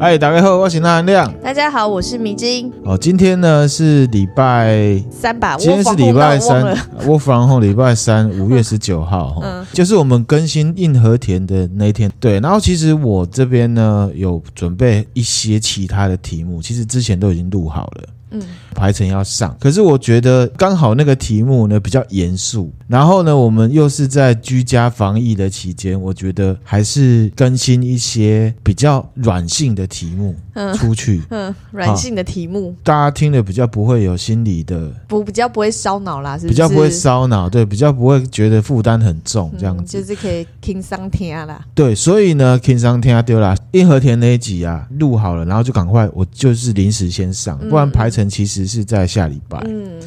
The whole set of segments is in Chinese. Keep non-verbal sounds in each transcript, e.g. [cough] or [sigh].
嗨，大家好，我是那含亮。大家好，我是迷金。哦，今天呢是礼拜三吧？今天是礼拜三我房后礼拜三，五月 [laughs] 十九号，嗯，就是我们更新硬和田的那一天。对，然后其实我这边呢有准备一些其他的题目，其实之前都已经录好了。嗯，排程要上，可是我觉得刚好那个题目呢比较严肃，然后呢，我们又是在居家防疫的期间，我觉得还是更新一些比较软性的题目出去。[laughs] 嗯，软性的题目，大家听了比较不会有心理的，不比较不会烧脑啦，是不是？比较不会烧脑，对，比较不会觉得负担很重，这样子、嗯、就是可以轻松听啦。对，所以呢，轻松听丢啦硬和田那一集啊，录好了，然后就赶快，我就是临时先上，不然排程。其实是在下礼拜，嗯，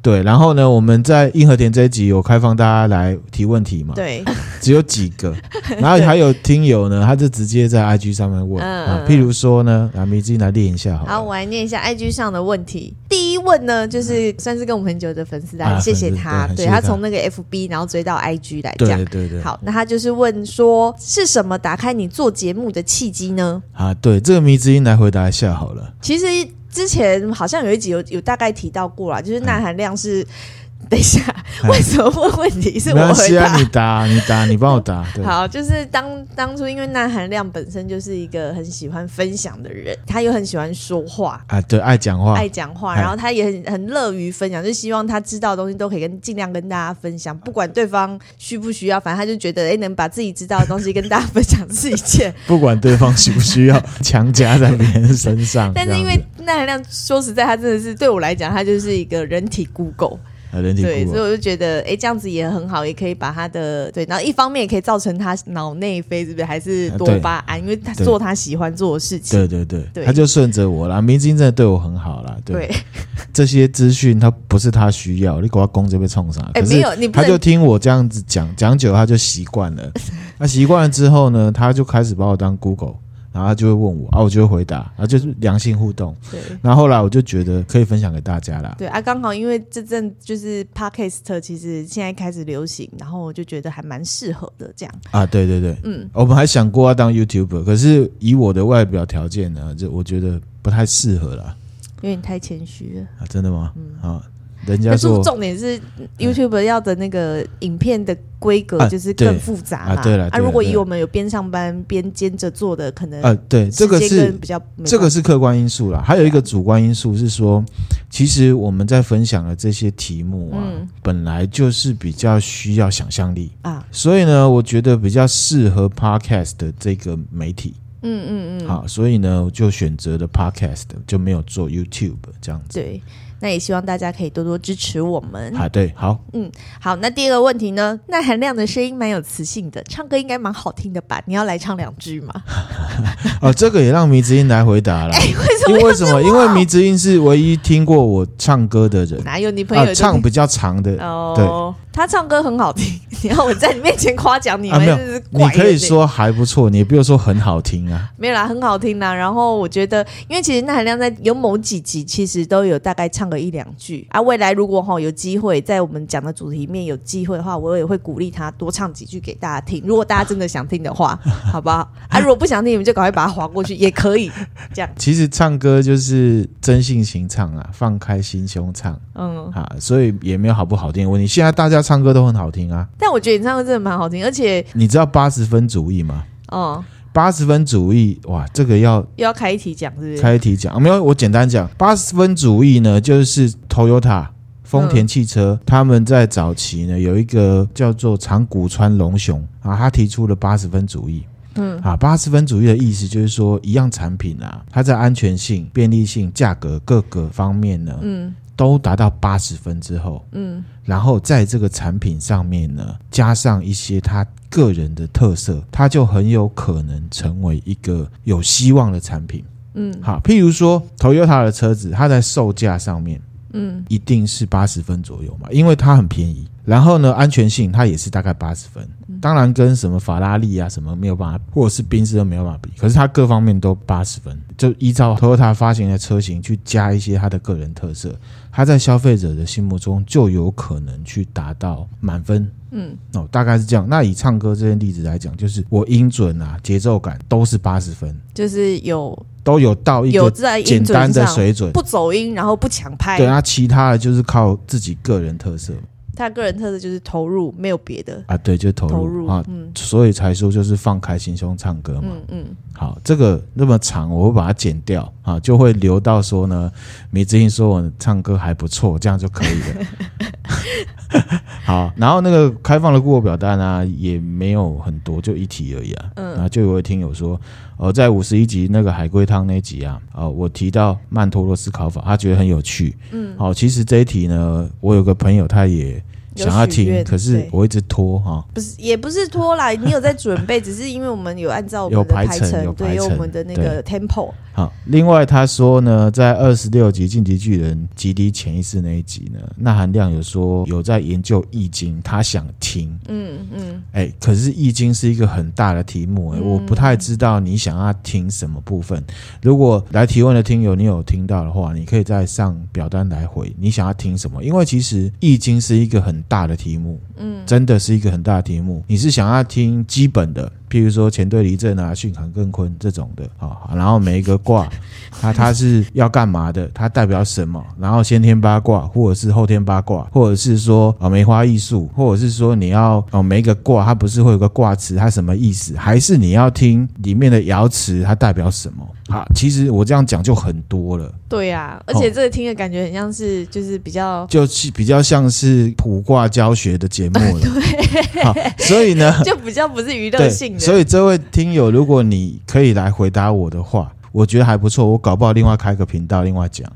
对，然后呢，我们在硬和田这一集有开放大家来提问题嘛？对，[laughs] 只有几个，然后还有听友呢，他就直接在 IG 上面问、嗯、啊，譬如说呢，啊，迷之音来念一下好，好，我来念一下 IG 上的问题。第一问呢，就是算是跟我们很久的粉丝啊，谢谢他，对，他从那个 FB 然后追到 IG 来讲，对对对。好，那他就是问说，是什么打开你做节目的契机呢？啊，对，这个迷之音来回答一下好了。其实。之前好像有一集有有大概提到过啦，就是钠含量是。[laughs] 等一下，为什么问问题是我回答？你答，你答，[laughs] 你帮我答。好，就是当当初因为那含量本身就是一个很喜欢分享的人，他又很喜欢说话啊，对，爱讲话，爱讲话，然后他也很很乐于分享，就希望他知道的东西都可以跟尽量跟大家分享，不管对方需不需要，反正他就觉得哎，能把自己知道的东西跟大家分享是一件，[laughs] 不管对方需不需要强加在别人身上。但是因为那含量，说实在，他真的是对我来讲，他就是一个人体 Google。对，所以我就觉得，哎，这样子也很好，也可以把他的对，然后一方面也可以造成他脑内啡，是不是？还是多巴胺，因为他做他喜欢做的事情。对对对，对他就顺着我啦。明晶真的对我很好啦。对，对这些资讯他不是他需要，你给他攻这边冲上？哎，没有，你他就听我这样子讲，讲久他就习惯了。[laughs] 他习惯了之后呢，他就开始把我当 Google。然后他就会问我啊，我就会回答，然后就是良性互动。对，然后后来我就觉得可以分享给大家啦。对啊，刚好因为这阵就是 Podcast 其实现在开始流行，然后我就觉得还蛮适合的这样。啊，对对对，嗯，我们还想过要当 YouTuber，可是以我的外表条件呢，就我觉得不太适合啦。因为你太谦虚了啊？真的吗？嗯啊。人家说，重点是 YouTube 要的那个影片的规格就是更复杂啊。对了，啊，如果以我们有边上班边兼着做的，可能呃，对，这个是比较这个是客观因素啦。还有一个主观因素是说，其实我们在分享的这些题目啊，本来就是比较需要想象力啊，所以呢，我觉得比较适合 Podcast 的这个媒体。嗯嗯嗯。好，所以呢，我就选择了 Podcast，就没有做 YouTube 这样子。对。那也希望大家可以多多支持我们。啊，对，好，嗯，好。那第二个问题呢？那含亮的声音蛮有磁性的，唱歌应该蛮好听的吧？你要来唱两句吗？[laughs] 哦，这个也让迷之音来回答了。[laughs] 哎，为什么？因为什么？因为迷之音是唯一听过我唱歌的人。哪有你朋友、啊、唱比较长的？哦，对。他唱歌很好听，你要我在你面前夸奖你吗？啊，没有，你可以说还不错，你也不用说很好听啊。没有啦，很好听啦。然后我觉得，因为其实那含亮在有某几集，其实都有大概唱个一两句啊。未来如果哈有机会在我们讲的主题里面有机会的话，我也会鼓励他多唱几句给大家听。如果大家真的想听的话，[laughs] 好不好？啊，如果不想听，你们就赶快把它划过去也可以。这样，其实唱歌就是真性情唱啊，放开心胸唱，嗯啊，所以也没有好不好听的问题。现在大家唱歌都很好听啊，但我觉得你唱歌真的蛮好听，而且你知道八十分主义吗？哦，八十分主义哇，这个要又要开一题讲，是不是？开一题讲，没有，我简单讲，八十分主义呢，就是 Toyota 丰田汽车、嗯、他们在早期呢有一个叫做长谷川龙雄啊，他提出了八十分主义。嗯啊，八十分主义的意思就是说，一样产品啊，它在安全性、便利性、价格各个方面呢，嗯。都达到八十分之后，嗯，然后在这个产品上面呢，加上一些他个人的特色，它就很有可能成为一个有希望的产品，嗯，好，譬如说，Toyota 的车子，它在售价上面，嗯，一定是八十分左右嘛，因为它很便宜，然后呢，安全性它也是大概八十分。当然，跟什么法拉利啊什么没有办法，或者是宾士都没有办法比。可是它各方面都八十分，就依照 Toyota 发行的车型去加一些它的个人特色，它在消费者的心目中就有可能去达到满分。嗯，哦，大概是这样。那以唱歌这件例子来讲，就是我音准啊、节奏感都是八十分，就是有。都有到一个简单的水准，不走音，然后不抢拍。对，那其他的就是靠自己个人特色。他个人特色就是投入，没有别的啊，对，就投入，投入啊，嗯，所以才说就是放开心胸唱歌嘛，嗯嗯，好，这个那么长，我会把它剪掉啊，就会留到说呢，米之英说我唱歌还不错，这样就可以了。[laughs] [laughs] 好，然后那个开放的 Google 表单啊，也没有很多，就一题而已啊，嗯，然后就有位听友说，呃，在五十一集那个海龟汤那集啊，呃，我提到曼陀罗思考法，他觉得很有趣，嗯，好，其实这一题呢，我有个朋友他也。想要听，可是我一直拖哈。不是，也不是拖啦，[laughs] 你有在准备，只是因为我们有按照我们的排程，有排程，对，有我们的那个 tempo。好，另外他说呢，在二十六集《进击巨人》极低潜意识那一集呢，那含量有说有在研究易经，他想听。嗯嗯。哎、欸，可是易经是一个很大的题目、欸，哎、嗯，我不太知道你想要听什么部分。如果来提问的听友你有听到的话，你可以在上表单来回，你想要听什么？因为其实易经是一个很大的题目，嗯，真的是一个很大的题目。你是想要听基本的，譬如说干兑离震啊、巽坎艮坤这种的啊，然后每一个卦，它它是要干嘛的？它代表什么？然后先天八卦，或者是后天八卦，或者是说啊梅花易数，或者是说你要哦每一个卦，它不是会有个卦词，它什么意思？还是你要听里面的爻辞，它代表什么？好，其实我这样讲就很多了。对呀、啊，而且这个听的感觉很像是就是比较，就是比较像是卜卦教学的节目了。[laughs] 对，好，所以呢，[laughs] 就比较不是娱乐性的。所以这位听友，如果你可以来回答我的话，我觉得还不错。我搞不好另外开个频道，另外讲。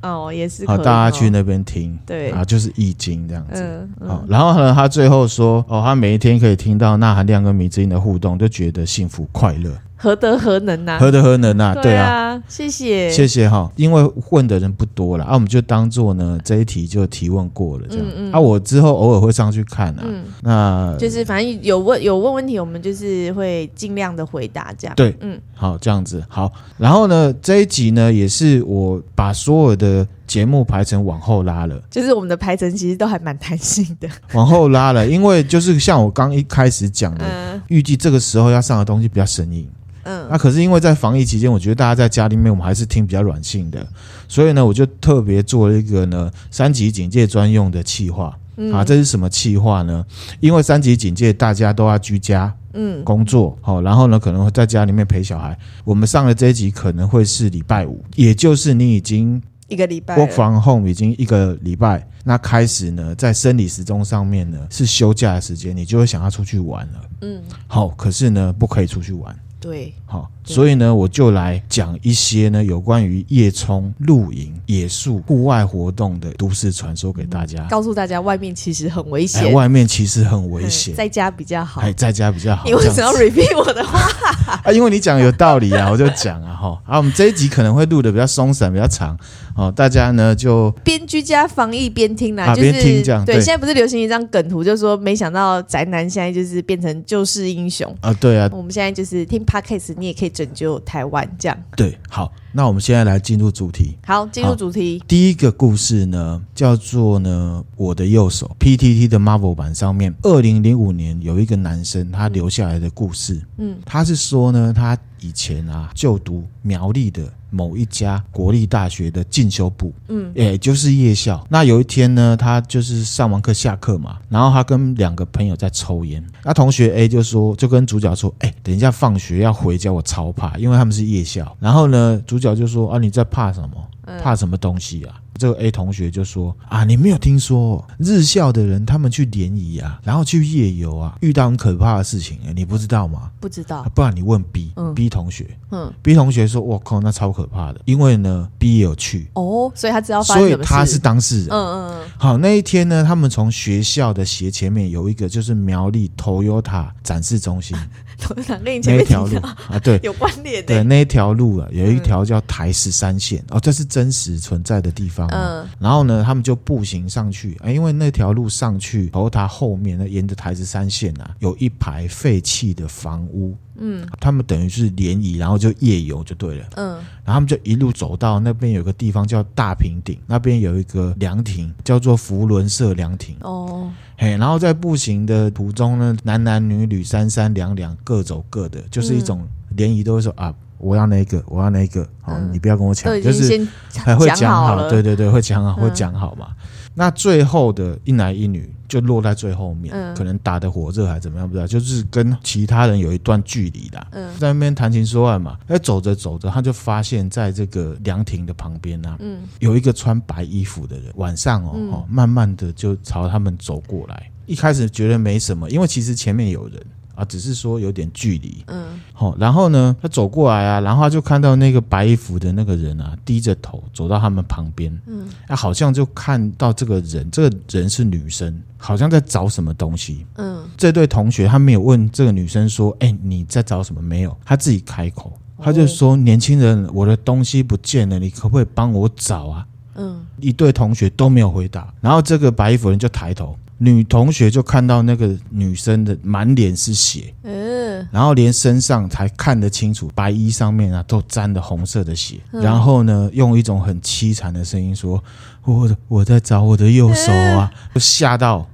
哦，也是。好，大家去那边听。对啊，就是易经这样子。嗯嗯。好，然后呢，他最后说，哦，他每一天可以听到那含量跟迷之音的互动，就觉得幸福快乐。何德何能呐、啊？何德何能呐、啊？对啊，谢谢，谢谢哈。因为问的人不多了啊，我们就当做呢这一题就提问过了这样。嗯嗯啊，我之后偶尔会上去看啊。嗯，那就是反正有问有问问题，我们就是会尽量的回答这样。对，嗯，好，这样子好。然后呢，这一集呢也是我把所有的节目排程往后拉了。就是我们的排程其实都还蛮弹性的，往后拉了，因为就是像我刚一开始讲的，嗯、预计这个时候要上的东西比较生硬。嗯，那、啊、可是因为在防疫期间，我觉得大家在家里面，我们还是听比较软性的，所以呢，我就特别做了一个呢三级警戒专用的企划。嗯、啊，这是什么企划呢？因为三级警戒，大家都要居家，嗯，工作，好，然后呢，可能会在家里面陪小孩。我们上了这一集可能会是礼拜五，也就是你已经一个礼拜 work from home 已经一个礼拜，那开始呢，在生理时钟上面呢是休假的时间，你就会想要出去玩了。嗯，好，可是呢，不可以出去玩。对，好，所以呢，我就来讲一些呢有关于夜冲、露营、野宿、户外活动的都市传说给大家，告诉大家外面其实很危险，哎，外面其实很危险，在家比较好，哎，在家比较好。[laughs] 你为什么要 repeat 我的话？[laughs] 啊，因为你讲有道理啊，我就讲啊，哈，啊，我们这一集可能会录的比较松散，比较长。哦，大家呢就边居家防疫边听啦，就是边听这样。对，现在不是流行一张梗图，就是说没想到宅男现在就是变成救世英雄啊！对啊，我们现在就是听 Podcast，你也可以拯救台湾这样。对，好，那我们现在来进入主题。好，进入主题。第一个故事呢，叫做呢我的右手 PTT 的 Marvel 版上面，二零零五年有一个男生他留下来的故事。嗯，他是说呢，他以前啊就读苗栗的。某一家国立大学的进修部，嗯，也就是夜校。那有一天呢，他就是上完课下课嘛，然后他跟两个朋友在抽烟。那同学 A 就说，就跟主角说：“哎，等一下放学要回家，我超怕，因为他们是夜校。”然后呢，主主角就说：“啊，你在怕什么？怕什么东西啊？”这个 A 同学就说啊，你没有听说日校的人他们去联谊啊，然后去夜游啊，遇到很可怕的事情，你不知道吗？不知道，不然你问 B，嗯，B 同学，嗯，B 同学说，我靠，那超可怕的，因为呢，B 也有去。哦，所以他知道，所以他是当事人，嗯嗯嗯。好，那一天呢，他们从学校的斜前面有一个就是苗栗 Toyota 展示中心。[laughs] 那一条路啊，对，有关联的。对，那一条路啊，有一条叫台十三线。哦，这是真实存在的地方。嗯，然后呢，他们就步行上去啊，因为那条路上去，头塔后面呢，沿着台子山线啊，有一排废弃的房屋。嗯，他们等于是联谊，然后就夜游就对了。嗯，然后他们就一路走到那边有个地方叫大平顶，那边有一个凉亭，叫做福伦社凉亭。哦，嘿，然后在步行的途中呢，男男女女三三两两各走各的，就是一种联谊都会说啊。我要那个，我要那个，好、嗯，你不要跟我抢，就是还会讲好，对对对，会讲好，会讲好嘛。嗯、那最后的一男一女就落在最后面，嗯、可能打得火热还是怎么样，不知道，就是跟其他人有一段距离的，嗯，在那边谈情说爱嘛。哎，走着走着，他就发现在这个凉亭的旁边啊，嗯，有一个穿白衣服的人，晚上哦，嗯、哦，慢慢的就朝他们走过来。一开始觉得没什么，因为其实前面有人。啊，只是说有点距离，嗯，好，然后呢，他走过来啊，然后他就看到那个白衣服的那个人啊，低着头走到他们旁边，嗯，啊，好像就看到这个人，这个人是女生，好像在找什么东西，嗯，这对同学他没有问这个女生说，哎，你在找什么？没有，他自己开口，他就说，年轻人，我的东西不见了，你可不可以帮我找啊？嗯，一对同学都没有回答，然后这个白衣服人就抬头。女同学就看到那个女生的满脸是血，嗯，然后连身上才看得清楚，白衣上面啊都沾了红色的血，然后呢，用一种很凄惨的声音说：“我我在找我的右手啊！”就吓到，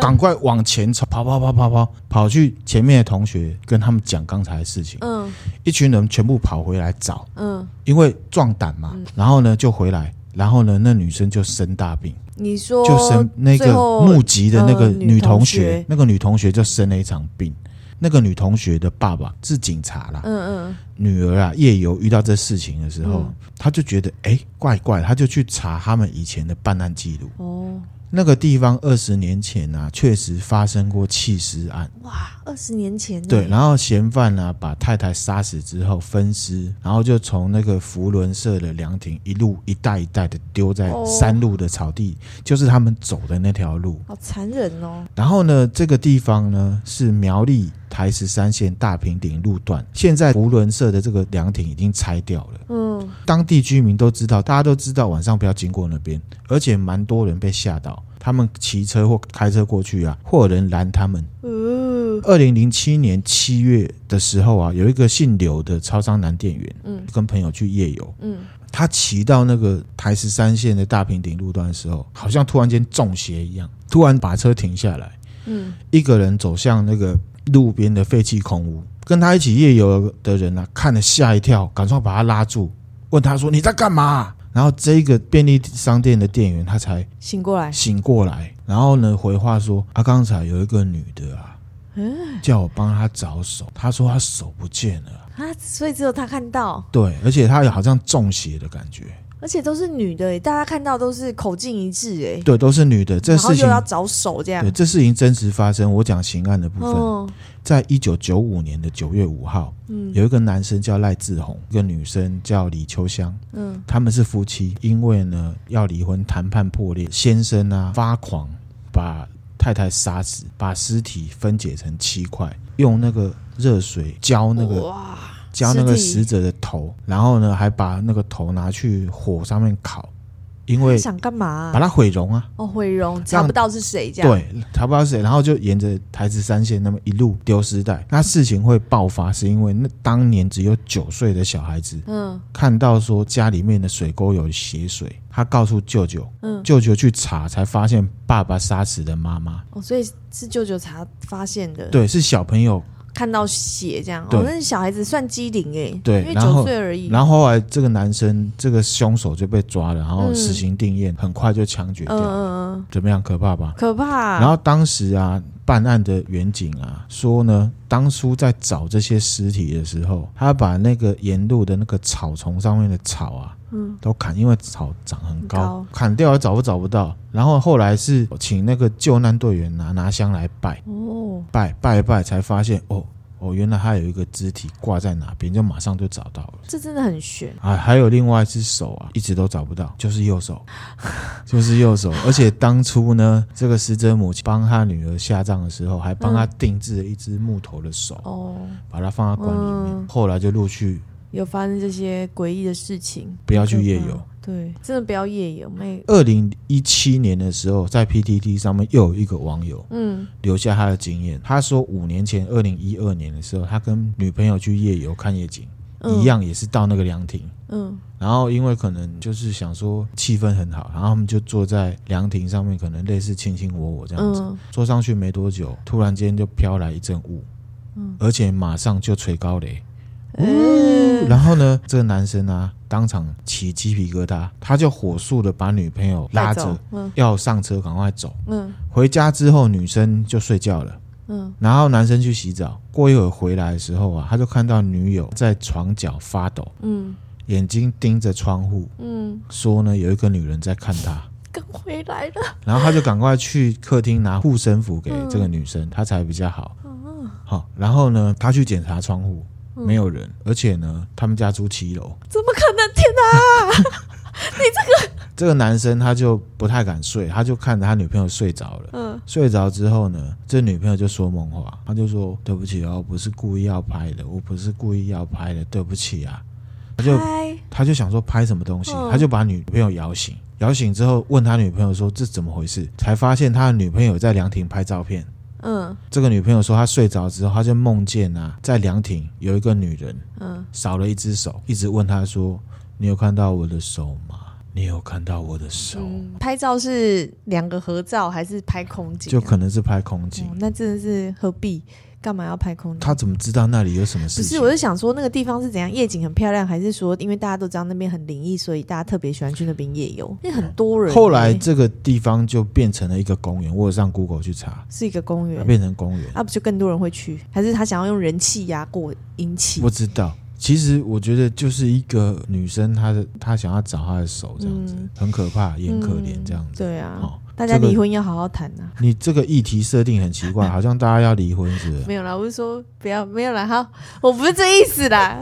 赶快往前跑，跑跑跑跑跑，跑去前面的同学跟他们讲刚才的事情，嗯，一群人全部跑回来找，嗯，因为壮胆嘛，然后呢就回来，然后呢那女生就生大病。你说，就生那个目击的那个女同学，那个女同学就生了一场病。那个女同学的爸爸是警察啦，嗯嗯，女儿啊夜游遇到这事情的时候，他就觉得哎怪怪，他就去查他们以前的办案记录。哦。那个地方二十年前啊，确实发生过弃尸案。哇，二十年前。对，然后嫌犯呢、啊，把太太杀死之后分尸，然后就从那个福伦社的凉亭一路一袋一袋的丢在山路的草地，哦、就是他们走的那条路。好残忍哦。然后呢，这个地方呢是苗栗台十三线大平顶路段，现在扶轮社的这个凉亭已经拆掉了。嗯，当地居民都知道，大家都知道晚上不要经过那边，而且蛮多人被吓到。他们骑车或开车过去啊，或有人拦他们。嗯，二零零七年七月的时候啊，有一个姓刘的超商男店员，嗯，跟朋友去夜游，嗯，他骑到那个台十三线的大平顶路段的时候，好像突然间中邪一样，突然把车停下来，嗯，一个人走向那个路边的废弃空屋，跟他一起夜游的人啊，看了吓一跳，赶快把他拉住，问他说：“你在干嘛？”然后这个便利商店的店员他才醒过来，醒过来，然后呢回话说：“啊，刚才有一个女的啊，嗯，叫我帮她找手，她说她手不见了啊，所以只有她看到。对，而且她有好像中邪的感觉。”而且都是女的，大家看到都是口径一致，哎，对，都是女的。这事情要找手这样，对，这事情真实发生。我讲刑案的部分，哦、在一九九五年的九月五号，嗯，有一个男生叫赖志宏，一个女生叫李秋香，嗯，他们是夫妻，因为呢要离婚，谈判破裂，先生啊发狂，把太太杀死，把尸体分解成七块，用那个热水浇那个哇。浇那个死者的头，然后呢，还把那个头拿去火上面烤，因为想干嘛？把它毁容啊！哦，毁容，查不到是谁这样？对，查不到是谁，然后就沿着台子三线那么一路丢尸袋。那事情会爆发，是因为那当年只有九岁的小孩子，嗯，看到说家里面的水沟有血水，他告诉舅舅，嗯，舅舅去查才发现爸爸杀死的妈妈。哦，所以是舅舅查发现的。对，是小朋友。看到血这样，对哦，那小孩子算机灵哎，对，因为九岁而已。然后后来这个男生，这个凶手就被抓了，然后死刑定谳，嗯、很快就枪决掉。嗯嗯嗯，怎么样？可怕吧？可怕。然后当时啊，办案的员警啊说呢，当初在找这些尸体的时候，他把那个沿路的那个草丛上面的草啊，嗯，都砍，因为草长很高，很高砍掉了找不找不到。然后后来是请那个救难队员拿拿香来拜，哦，拜拜一拜才发现哦。哦，原来还有一个肢体挂在哪边，就马上就找到了。这真的很悬啊！还有另外一只手啊，一直都找不到，就是右手，[laughs] 就是右手。而且当初呢，这个死者母亲帮他女儿下葬的时候，还帮他定制了一只木头的手，哦、嗯，把它放在棺里面。嗯、后来就陆续有发生这些诡异的事情。不要去夜游。对，真的不要夜游。没。二零一七年的时候，在 PTT 上面又有一个网友，嗯，留下他的经验。他说，五年前，二零一二年的时候，他跟女朋友去夜游看夜景，嗯、一样也是到那个凉亭，嗯，然后因为可能就是想说气氛很好，然后他们就坐在凉亭上面，可能类似卿卿我我这样子，嗯、坐上去没多久，突然间就飘来一阵雾，嗯，而且马上就吹高雷。嗯，然后呢，这个男生啊，当场起鸡皮疙瘩，他就火速的把女朋友拉着，嗯，要上车赶快走。嗯，回家之后，女生就睡觉了。嗯，然后男生去洗澡，过一会儿回来的时候啊，他就看到女友在床角发抖。嗯。眼睛盯着窗户，嗯，说呢，有一个女人在看他，跟回来了，然后他就赶快去客厅拿护身符给这个女生，她、嗯、才比较好。好，然后呢，他去检查窗户，没有人，而且呢，他们家住七楼，怎么可能？天哪！[laughs] 你这个这个男生他就不太敢睡，他就看着他女朋友睡着了，嗯，睡着之后呢，这女朋友就说梦话，他就说对不起哦，我不是故意要拍的，我不是故意要拍的，对不起啊。他就他就想说拍什么东西，他就把女朋友摇醒，摇醒之后问他女朋友说，这怎么回事，才发现他的女朋友在凉亭拍照片。嗯，这个女朋友说她睡着之后，她就梦见啊，在凉亭有一个女人，嗯，少了一只手，一直问她说，你有看到我的手吗？你有看到我的手？嗯，拍照是两个合照还是拍空景啊？就可能是拍空景。哦，那真的是何必？干嘛要拍空景？他怎么知道那里有什么事情？不是，我是想说那个地方是怎样，夜景很漂亮，还是说因为大家都知道那边很灵异，所以大家特别喜欢去那边夜游？因为很多人。后来这个地方就变成了一个公园，我有上 Google 去查，是一个公园，变成公园，那、啊、不就更多人会去？还是他想要用人气压过阴气？不知道。其实我觉得就是一个女生，她的她想要找她的手这样子，嗯、很可怕，也很可怜这样子。对啊。哦大家离婚要好好谈呐、啊这个！你这个议题设定很奇怪，[laughs] 好像大家要离婚似的。没有啦，我是说不要，没有啦，好，我不是这意思啦。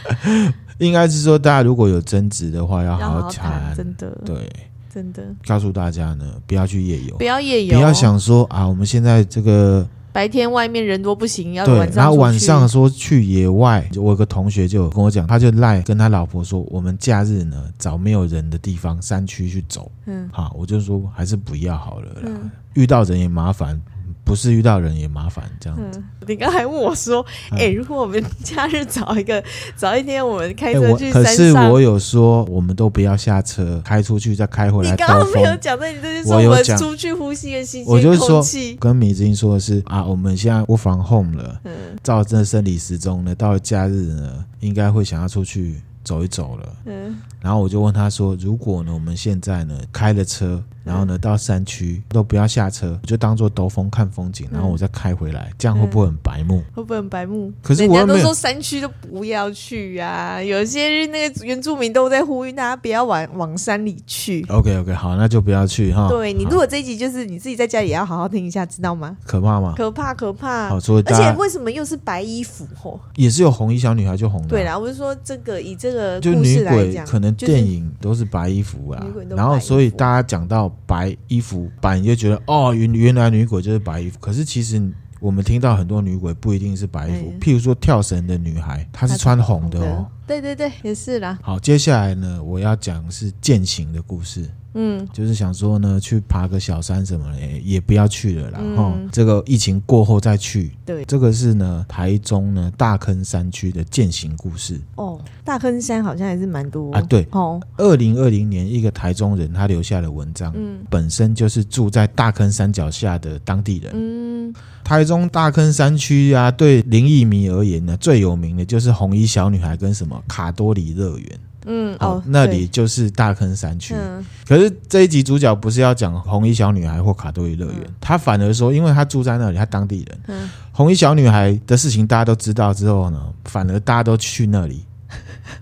[laughs] 应该是说，大家如果有争执的话，要好好谈。真的，对，真的。告诉大家呢，不要去夜游，不要夜游，不要想说啊，我们现在这个。白天外面人多不行，要对，然后晚上说去野外，我有个同学就跟我讲，他就赖跟他老婆说，我们假日呢找没有人的地方山区去走。嗯，好，我就说还是不要好了啦，嗯、遇到人也麻烦。不是遇到人也麻烦这样子。嗯、你刚才问我说：“哎、欸，如果我们假日找一个找一天，我们开车去山上。欸”可是我有说，我们都不要下车，开出去再开回来。你刚刚没有讲，那你这是说我们出去呼吸个新鲜空气。我就是说，跟米子英说的是啊，我们现在 work from home 了，嗯，照这生理时钟呢，到了假日呢，应该会想要出去。走一走了，嗯，然后我就问他说：“如果呢，我们现在呢开了车，然后呢到山区都不要下车，就当做兜风看风景，然后我再开回来，这样会不会很白目？会不会很白目？可是我人家都说山区都不要去啊，有些那个原住民都在呼吁大家不要往往山里去。OK OK，好，那就不要去哈。对，你如果这一集就是你自己在家也要好好听一下，知道吗？可怕吗？可怕可怕。好，所以而且为什么又是白衣服？吼，也是有红衣小女孩就红的。对啦，我是说这个以这个。就女鬼可能电影都是白衣服啊，然后所以大家讲到白衣服白，你就觉得哦，原原来女鬼就是白衣服。可是其实我们听到很多女鬼不一定是白衣服，譬如说跳绳的女孩，她是穿红的哦。对对对，也是啦。好，接下来呢，我要讲是践行的故事。嗯，就是想说呢，去爬个小山什么的，也不要去了啦。然后、嗯、这个疫情过后再去。对，这个是呢，台中呢大坑山区的践行故事。哦，大坑山好像还是蛮多啊。对，哦，二零二零年一个台中人他留下的文章，嗯，本身就是住在大坑山脚下的当地人。嗯，台中大坑山区啊，对灵异迷而言呢，最有名的就是红衣小女孩跟什么卡多里乐园。嗯好，哦，那里就是大坑山区。嗯、可是这一集主角不是要讲红衣小女孩或卡多伊乐园，嗯、他反而说，因为他住在那里，他当地人。嗯、红衣小女孩的事情大家都知道之后呢，反而大家都去那里。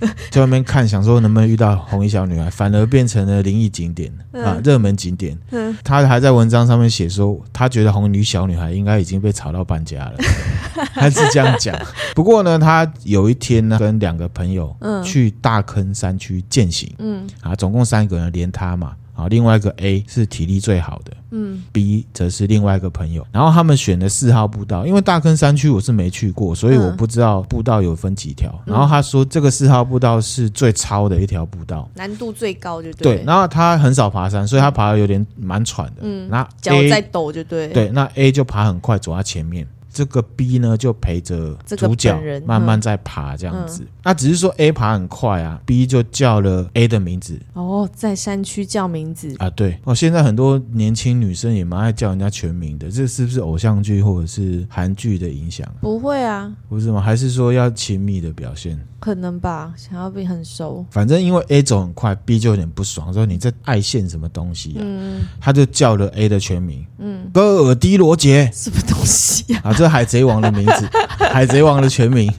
[laughs] 在外面看，想说能不能遇到红衣小女孩，反而变成了灵异景点、嗯、啊，热门景点。嗯、他还在文章上面写说，他觉得红衣小女孩应该已经被吵到搬家了，[laughs] 他是这样讲。不过呢，他有一天呢，跟两个朋友去大坑山区践行，嗯，啊，总共三个人，连他嘛。啊，另外一个 A 是体力最好的，嗯，B 则是另外一个朋友，然后他们选的四号步道，因为大坑山区我是没去过，所以我不知道步道有分几条。嗯、然后他说这个四号步道是最超的一条步道，难度最高就对。对，然后他很少爬山，所以他爬的有点蛮喘的，嗯，那脚在抖就对。对，那 A 就爬很快，走在前面。这个 B 呢就陪着主角慢慢在爬这样子。那、嗯嗯、只是说 A 爬很快啊，B 就叫了 A 的名字。哦，在山区叫名字啊？对哦，现在很多年轻女生也蛮爱叫人家全名的，这是不是偶像剧或者是韩剧的影响？不会啊，不是吗？还是说要亲密的表现？可能吧，想要比很熟。反正因为 A 走很快，B 就有点不爽，说你在爱现什么东西啊？嗯，他就叫了 A 的全名，嗯，戈尔迪罗杰，什么东西啊？啊，这是海贼王的名字，[laughs] 海贼王的全名。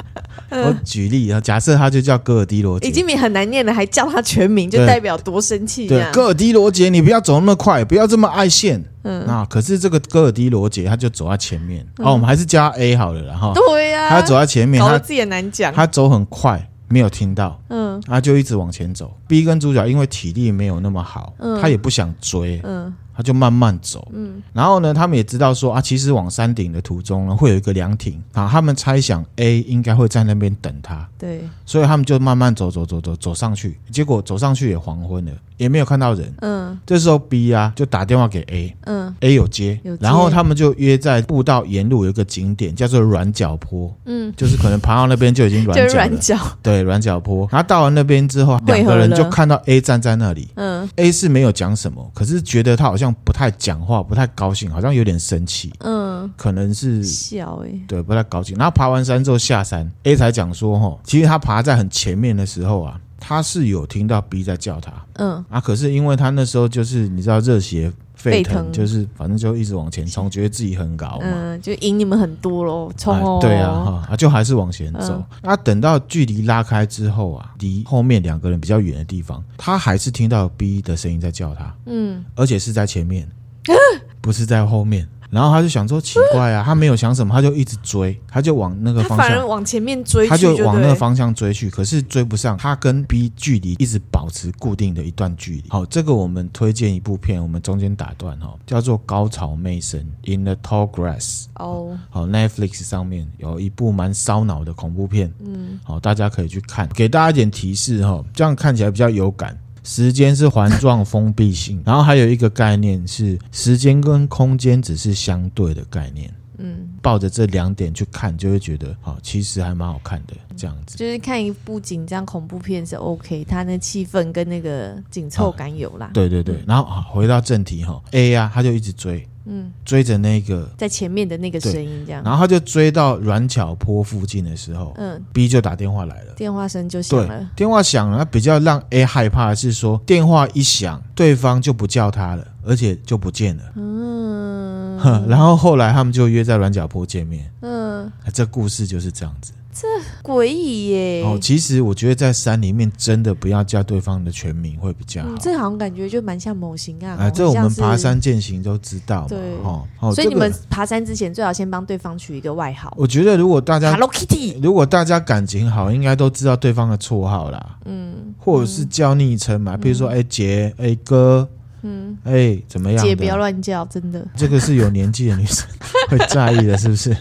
我举例啊，假设他就叫戈尔迪罗杰，已经很难念了，还叫他全名，就代表多生气。对，戈尔迪罗杰，你不要走那么快，不要这么爱现。嗯，啊，可是这个戈尔迪罗杰他就走在前面，哦，我们还是加 A 好了，然后对呀，他走在前面，他自己也难讲，他走很快。没有听到，嗯，他就一直往前走。B 跟主角因为体力没有那么好，嗯，他也不想追，嗯，他就慢慢走，嗯，然后呢，他们也知道说啊，其实往山顶的途中呢，会有一个凉亭。啊，他们猜想 A 应该会在那边等他，对，所以他们就慢慢走走走走走上去，结果走上去也黄昏了。也没有看到人，嗯，这时候 B 啊就打电话给 A，嗯，A 有接，有接，然后他们就约在步道沿路有一个景点叫做软脚坡，嗯，就是可能爬到那边就已经软脚了，[laughs] 软脚，对，软脚坡。然后到完那边之后，两个人就看到 A 站在那里，嗯，A 是没有讲什么，可是觉得他好像不太讲话，不太高兴，好像有点生气，嗯，可能是笑哎，对，不太高兴。然后爬完山之后下山，A 才讲说，哈，其实他爬在很前面的时候啊。他是有听到 B 在叫他，嗯。啊，可是因为他那时候就是你知道热血沸腾，就是反正就一直往前冲，觉得自己很高嘛，嗯，就赢你们很多喽，冲哦，对啊，哈，啊就还是往前走。那等到距离拉开之后啊，离后面两个人比较远的地方，他还是听到 B 的声音在叫他，嗯，而且是在前面，[laughs] 不是在后面。然后他就想说奇怪啊，他没有想什么，他就一直追，他就往那个方向，反而往前面追，他就往那个方向追去，可是追不上，他跟 B 距离一直保持固定的一段距离。好，这个我们推荐一部片，我们中间打断哈，叫做《高潮魅声》（In the Tall Grass）。哦，好，Netflix 上面有一部蛮烧脑的恐怖片，嗯，好，大家可以去看，给大家一点提示哈，这样看起来比较有感。时间是环状封闭性，[laughs] 然后还有一个概念是时间跟空间只是相对的概念。嗯，抱着这两点去看，就会觉得好，其实还蛮好看的。这样子就是看一部紧张恐怖片是 OK，它那气氛跟那个紧凑感有啦。对对对，然后啊回到正题哈，A 呀，他就一直追。嗯，追着那个在前面的那个声音，这样，然后他就追到软桥坡附近的时候，嗯，B 就打电话来了，电话声就响了，电话响了，那比较让 A 害怕的是说，电话一响，对方就不叫他了，而且就不见了，嗯，[laughs] 然后后来他们就约在软脚坡见面，嗯，这故事就是这样子。这诡异耶！哦，其实我觉得在山里面真的不要叫对方的全名会比较好。嗯、这好像感觉就蛮像某型啊。哎，这我们爬山践行都知道嘛。对，哦，所以你们爬山之前最好先帮对方取一个外号。我觉得如果大家 Hello Kitty，如果大家感情好，应该都知道对方的绰号啦。嗯，或者是叫昵称嘛，比如说哎姐，哎哥，嗯，哎怎么样？姐不要乱叫，真的。这个是有年纪的女生 [laughs] 会在意的，是不是？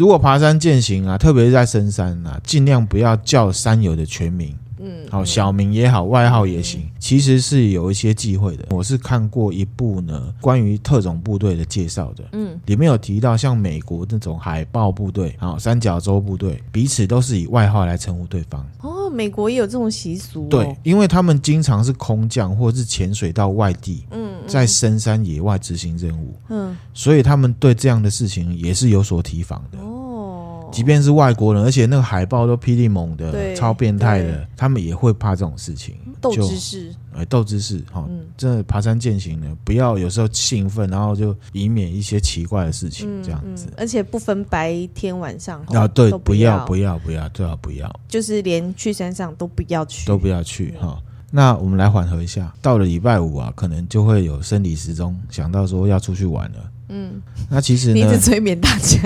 如果爬山践行啊，特别是在深山啊，尽量不要叫山友的全名。嗯，好，小名也好，外号也行，其实是有一些忌讳的。我是看过一部呢，关于特种部队的介绍的。嗯，里面有提到，像美国那种海豹部队，好，三角洲部队，彼此都是以外号来称呼对方。哦，美国也有这种习俗哦。对，因为他们经常是空降或者是潜水到外地，嗯，在深山野外执行任务，嗯，所以他们对这样的事情也是有所提防的。哦。即便是外国人，而且那个海报都霹雳猛的，超变态的，他们也会怕这种事情。斗知识，哎，斗知识，哈，真的爬山健行呢，不要有时候兴奋，然后就以免一些奇怪的事情这样子。而且不分白天晚上啊，对，不要不要不要，最好不要，就是连去山上都不要去，都不要去哈。那我们来缓和一下，到了礼拜五啊，可能就会有生理时钟想到说要出去玩了。嗯，那其实呢，你一直催眠大家，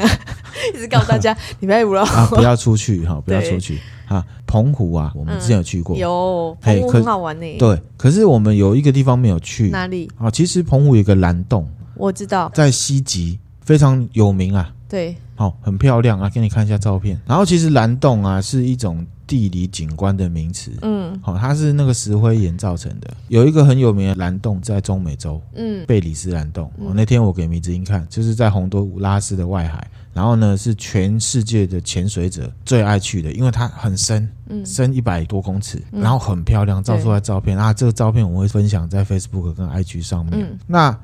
一直告诉大家礼拜五了啊，不要出去哈，[laughs] 不要出去。啊。澎湖啊，我们之前有去过，有澎湖很好玩呢。对，可是我们有一个地方没有去，哪里？啊？其实澎湖有个蓝洞，我知道，在西极非常有名啊。对，好，很漂亮啊，给你看一下照片。然后其实蓝洞啊是一种。地理景观的名词，嗯，好，它是那个石灰岩造成的。有一个很有名的蓝洞在中美洲，嗯，贝里斯蓝洞。哦，那天我给迷之音看，就是在洪都拉斯的外海，然后呢是全世界的潜水者最爱去的，因为它很深，嗯深一百多公尺，嗯然后很漂亮，照出来照片对啊，这个照片我会分享在 Facebook 跟 IG 上面。嗯那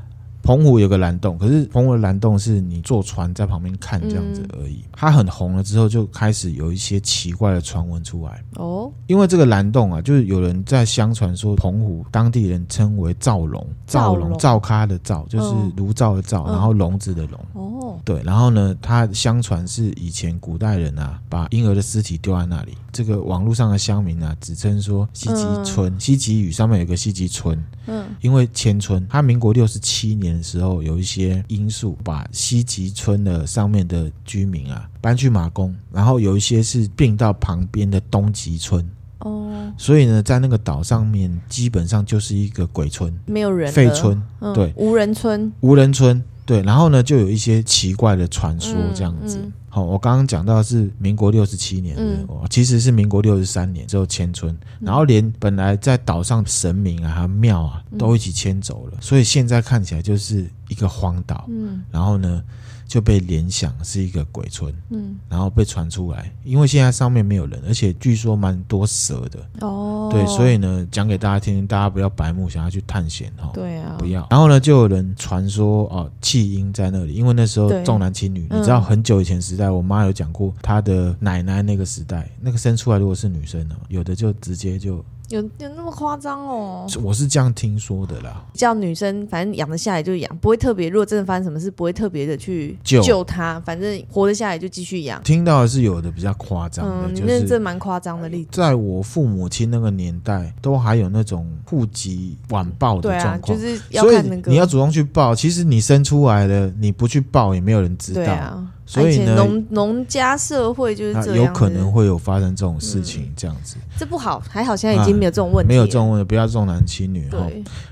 澎湖有个蓝洞，可是澎湖的蓝洞是你坐船在旁边看这样子而已。它很红了之后，就开始有一些奇怪的传闻出来。哦，因为这个蓝洞啊，就是有人在相传说，澎湖当地人称为造龙，造龙，灶龙灶咖的造，就是嗯炉灶的灶，嗯然后笼子的笼。哦，对，然后呢，它相传是以前古代人啊，把婴儿的尸体丢在那里。这个网络上的乡民啊，只称说西吉村，西吉屿上面有个西吉村。嗯。因为迁村，它民国六十七年的时候，有一些因素把西吉村的上面的居民啊搬去马公，然后有一些是并到旁边的东吉村，哦，所以呢，在那个岛上面基本上就是一个鬼村、没有人废村，嗯对。无人村，无人村。对，然后呢，就有一些奇怪的传说这样子。嗯。嗯好，我刚刚讲到是民国六十七年的，嗯。哦其实是民国六十三年之后迁村，然后连本来在岛上神明啊、还有庙啊都一起迁走了，所以现在看起来就是一个荒岛。嗯。然后呢，就被联想是一个鬼村，嗯，然后被传出来，因为现在上面没有人，而且据说蛮多蛇的，哦，对，所以呢，讲给大家听，大家不要白目，想要去探险哈。对啊，不要，然后呢，就有人传说哦，弃婴在那里，因为那时候重男轻女。嗯。你知道很久以前时代，我妈有讲过，她的奶奶那个时代，那个生出来如果是女生呢，有的就直接就，有有那么夸张哦？我是这样听说的啦。叫女生反正养得下来就养，不会特别。如果真的发生什么事，不会特别的去救救她，反正活得下来就继续养。听到的是有的比较夸张的，嗯，就是那这蛮夸张的例子。在我父母亲那个年代，都还有那种户籍晚报的状况，就是要看那个。你要主动去报。其实你生出来了，你不去报也没有人知道。对啊，所以呢农农家社会就是啊这样，有可能会有发生这种事情，这样子、这不好。还好现在已经没有这种问题了，没有这种问题，不要重男轻女哈。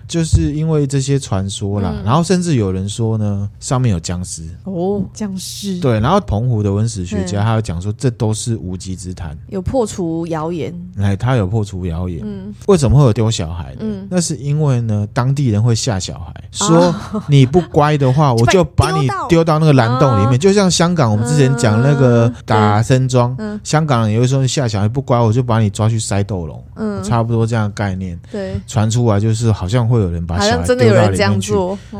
就是因为这些传说啦，嗯然后甚至有人说呢，上面有僵尸。哦，僵尸对，然后澎湖的文史学家嗯他有讲说，这都是无稽之谈。有破除谣言，来，他有破除谣言。嗯为什么会有丢小孩呢？嗯那是因为呢，当地人会吓小孩，哦说你不乖的话，[laughs] 我就把你丢到那个蓝洞里面。哦就像香港，我们之前讲那个打森庄，嗯香港人也会说下小孩不乖，我就把你抓去塞斗笼，嗯，差不多这样的概念。对，传出来就是好像会有人把小孩丢到里面去。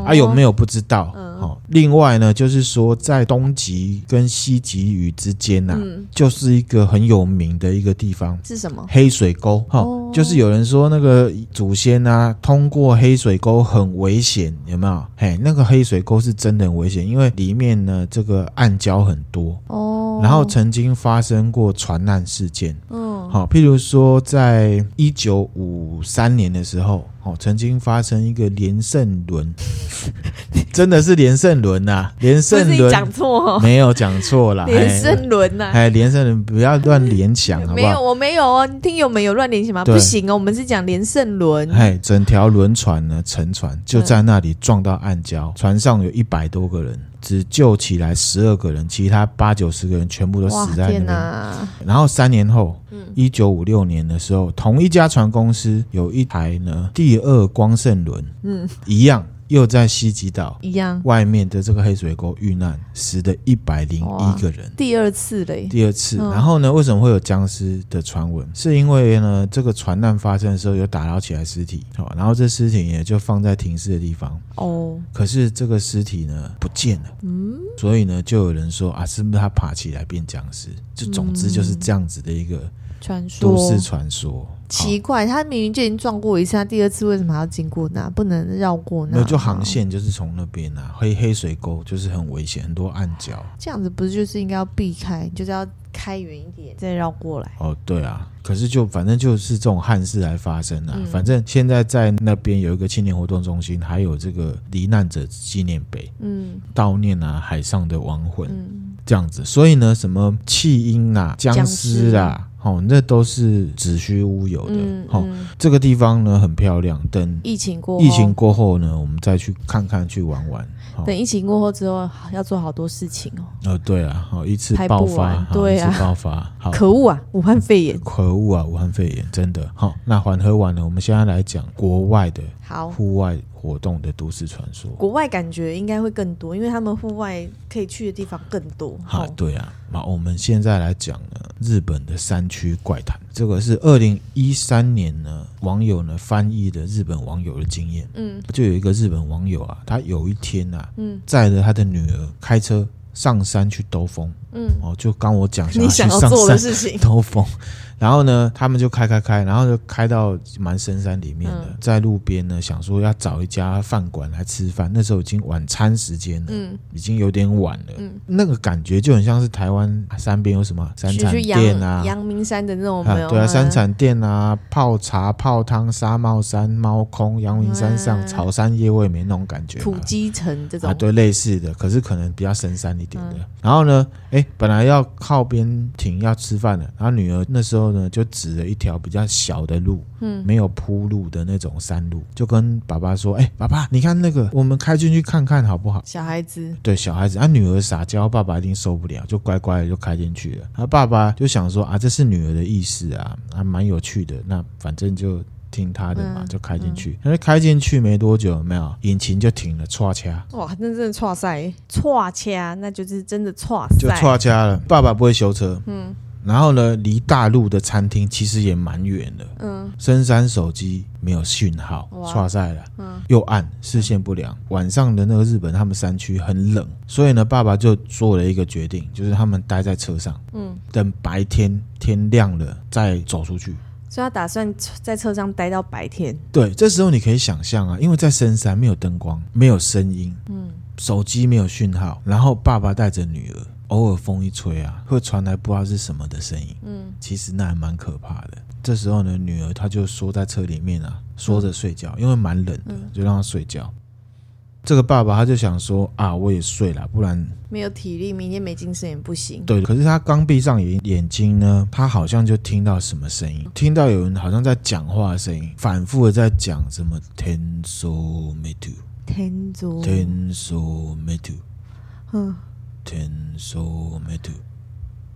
啊，有没有？不知道？嗯哦，另外呢，就是说在东极跟西极屿之间呐、嗯，就是一个很有名的一个地方。是什么？黑水沟，哈、哦就是有人说那个祖先啊，通过黑水沟很危险，有没有？嘿，那个黑水沟是真的很危险，因为里面呢这个暗礁很多，哦，然后曾经发生过船难事件，嗯，好、譬如说在一九五三年的时候，哦，曾经发生一个连胜轮，[laughs] 真的是连胜轮呐，连胜轮。你讲错。哦，没有讲错啦，连胜轮呐。哎，连胜轮不要乱联想，好不没有，我没有哦。听友们有乱联想吗？不行哦，我们是讲连胜轮。哎，整条轮船呢沉船，就在那里撞到暗礁，船上有一百多个人，只救起来十二个人，其他八九十个人全部都死在天那边。然后三年后，嗯。一九五六年的时候，同一家船公司有一台呢第二光盛轮，嗯，一样又在西吉岛一样，外面的这个黑水沟遇难，死的一百零一个人。第二次嘞。第二次，嗯然后呢？为什么会有僵尸的传闻？是因为呢，这个船难发生的时候有打捞起来尸体，哦，然后这尸体也就放在停尸的地方，哦，可是这个尸体呢不见了，嗯，所以呢，就有人说啊，是不是他爬起来变僵尸？就总之就是这样子的一个传都市说传说。奇怪，他明明就已经撞过一次，他第二次为什么还要经过那？不能绕过那？那就航线就是从那边啊，黑黑水沟就是很危险，很多暗礁。这样子不是就是应该要避开，就是要开远一点再绕过来。哦，对啊，可是就反正就是这种憾事来发生啊。嗯反正现在在那边有一个青年活动中心，还有这个罹难者纪念碑，嗯悼念啊海上的亡魂、嗯，这样子。所以呢，什么弃婴啊、僵尸啊，哦，那都是子虚乌有的。嗯哦，嗯这个地方呢很漂亮，等疫情过后，疫情过后呢，我们再去看看、去玩玩。哦等疫情过后之后，要做好多事情哦。哦，对啊，好一次爆发对啊一次爆发，好。可恶啊！武汉肺炎。可恶啊！武汉肺炎真的好。那缓和完了，我们现在来讲国外的好，户外活动的都市传说。国外感觉应该会更多，因为他们户外可以去的地方更多。好，对啊，那我们现在来讲呢，日本的山区怪谈，这个是二零一三年呢网友呢翻译的日本网友的经验。嗯，就有一个日本网友啊，他有一天啊，嗯，载着他的女儿开车上山去兜风。嗯，哦，就刚我讲你想要做的事情，兜风。然后呢，他们就开开开，然后就开到蛮深山里面的，嗯、在路边呢，想说要找一家饭馆来吃饭。那时候已经晚餐时间了，嗯，已经有点晚了，嗯，那个感觉就很像是台湾山边有什么山产店啊，阳明山的那种没有、啊，对啊，山产店啊，泡茶泡汤，沙帽山猫空，阳明山上、嗯、草山夜未眠那种感觉，土鸡城这种。啊，对，类似的，可是可能比较深山一点的。嗯、然后呢，哎，本来要靠边停要吃饭的，然后女儿那时候。呢，就指了一条比较小的路，嗯，没有铺路的那种山路，就跟爸爸说：“哎、欸，爸爸，你看那个，我们开进去看看好不好？”小孩子，对，小孩子，啊，女儿撒娇，爸爸一定受不了，就乖乖的就开进去了。他爸爸就想说：“啊，这是女儿的意思啊，还蛮有趣的。那反正就听他的嘛，嗯、就开进去。那、嗯、开进去没多久，没有引擎就停了，唰掐！哇，那真的唰塞，唰掐，那就是真的唰塞，就唰掐了。爸爸不会修车，嗯。”然后呢，离大陆的餐厅其实也蛮远的。嗯，深山手机没有讯号，刷晒了。嗯，又暗，视线不良。晚上的那个日本，他们山区很冷，所以呢，爸爸就做了一个决定，就是他们待在车上，嗯，等白天天亮了再走出去。所以他打算在车上待到白天。对，这时候你可以想象啊，因为在深山没有灯光，没有声音，嗯，手机没有讯号，然后爸爸带着女儿。偶尔风一吹啊，会传来不知道是什么的声音。嗯，其实那还蛮可怕的。这时候呢，女儿她就缩在车里面啊，缩着睡觉，嗯、因为蛮冷的，嗯、就让她睡觉。这个爸爸他就想说啊，我也睡了，不然没有体力，明天没精神也不行。对，可是他刚闭上眼眼睛呢，他好像就听到什么声音，听到有人好像在讲话的声音，反复的在讲什么天梭没土，天梭天梭没土，嗯。天梭没土，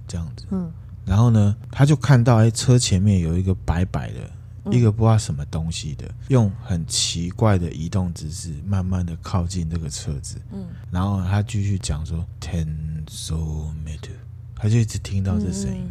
这样子。嗯，然后呢，他就看到哎，车前面有一个白白的，嗯、一个不知道什么东西的，用很奇怪的移动姿势，慢慢的靠近这个车子。嗯，然后他继续讲说天梭没土，他就一直听到这声音。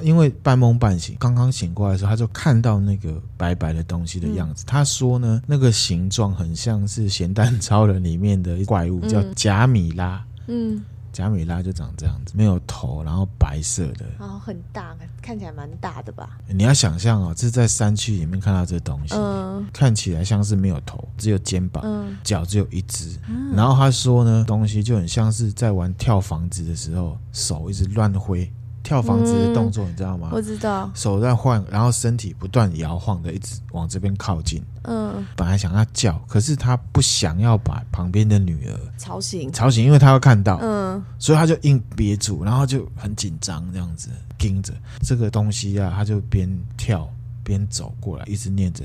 因为半梦半醒，刚刚醒过来的时候，他就看到那个白白的东西的样子。嗯、他说呢，那个形状很像是《咸蛋 [laughs] 超人》里面的怪物，叫贾米拉。嗯。贾米拉就长这样子，没有头，然后白色的，然后，很大，看起来蛮大的吧？你要想象哦，这是在山区里面看到这东西，嗯，看起来像是没有头，只有肩膀，嗯，脚只有一只。嗯，然后他说呢，东西就很像是在玩跳房子的时候，手一直乱挥。跳房子的动作，你知道吗？我知道，手在晃，然后身体不断摇晃的，一直往这边靠近。嗯，本来想要叫，可是他不想要把旁边的女儿吵醒，吵醒，因为他会看到。嗯，所以他就硬憋住，然后就很紧张，这样子盯着这个东西啊，他就边跳边走过来，一直念着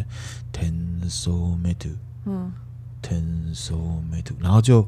“tenso metu”，嗯，“tenso metu”，然后就。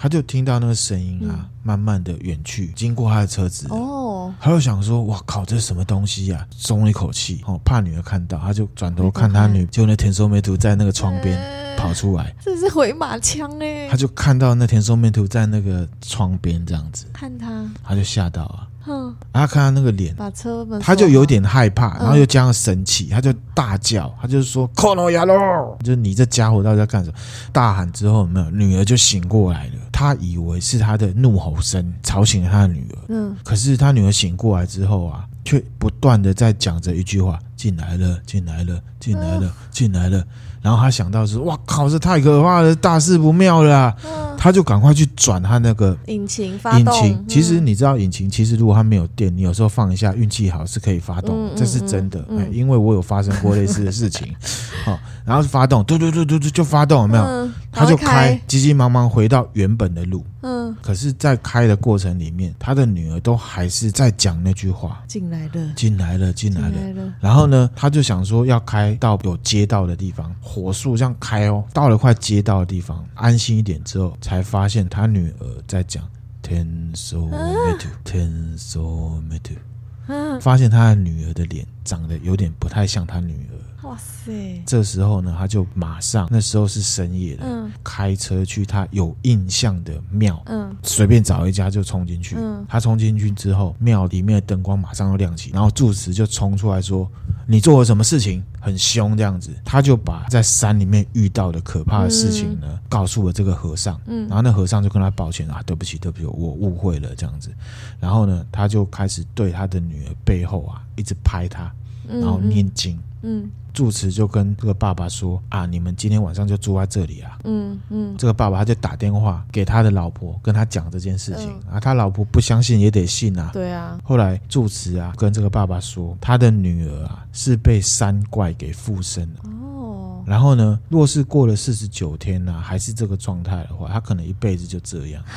他就听到那个声音啊，嗯、慢慢的远去，经过他的车子。哦，他就想说：“哇靠，这是什么东西呀、啊？”松了一口气，哦，怕女儿看到，他就转头看他女，就那田中美图在那个窗边跑出来。这是回马枪哎！他就看到那田中美图在那个窗边这样子，看他，他就吓到啊。嗯，然后他看他那个脸，把车门，他就有点害怕，然后又加上生气，他就大叫，他就说：“克罗亚罗，就是你这家伙到底在干什么？”大喊之后，有没有女儿就醒过来了。他以为是他的怒吼声吵醒了他的女儿。嗯，可是他女儿醒过来之后啊，却不断的在讲着一句话：“进来了，进来了，进来了，进来了。”然后他想到是：“哇靠，这太可怕了，大事不妙了啊。”他就赶快去转他那个引擎发动。引擎其实你知道，引擎其实如果它没有电，你有时候放一下，运气好是可以发动，这是真的。因为我有发生过类似的事情。[laughs] 好，然后发动，嘟嘟嘟嘟嘟，就发动，有没有？他就开，急急忙忙回到原本的路。嗯。可是，在开的过程里面，他的女儿都还是在讲那句话：“进来了，进来了，进来了。”然后呢，他就想说要开到有街道的地方，火速这样开哦，到了快街道的地方，安心一点之后。才发现他女儿在讲 “tenso metu”，“tenso metu”，发现他的女儿的脸长得有点不太像他女儿。哇塞！这时候呢，他就马上，那时候是深夜的，嗯，开车去他有印象的庙，嗯，随便找一家就冲进去。嗯，他冲进去之后，庙里面的灯光马上就亮起，然后住持就冲出来说：“你做了什么事情？”很凶这样子，他就把在山里面遇到的可怕的事情呢，嗯、告诉了这个和尚。嗯，然后那和尚就跟他抱歉啊，对不起，对不起，我误会了这样子。然后呢，他就开始对他的女儿背后啊一直拍他，然后念经。嗯嗯，住持就跟这个爸爸说啊，你们今天晚上就住在这里啊。嗯嗯，这个爸爸他就打电话给他的老婆，跟他讲这件事情、嗯、啊。他老婆不相信也得信啊。对啊。后来住持啊跟这个爸爸说，他的女儿啊是被山怪给附身了。哦。然后呢，若是过了四十九天呢、啊，还是这个状态的话，他可能一辈子就这样。啊，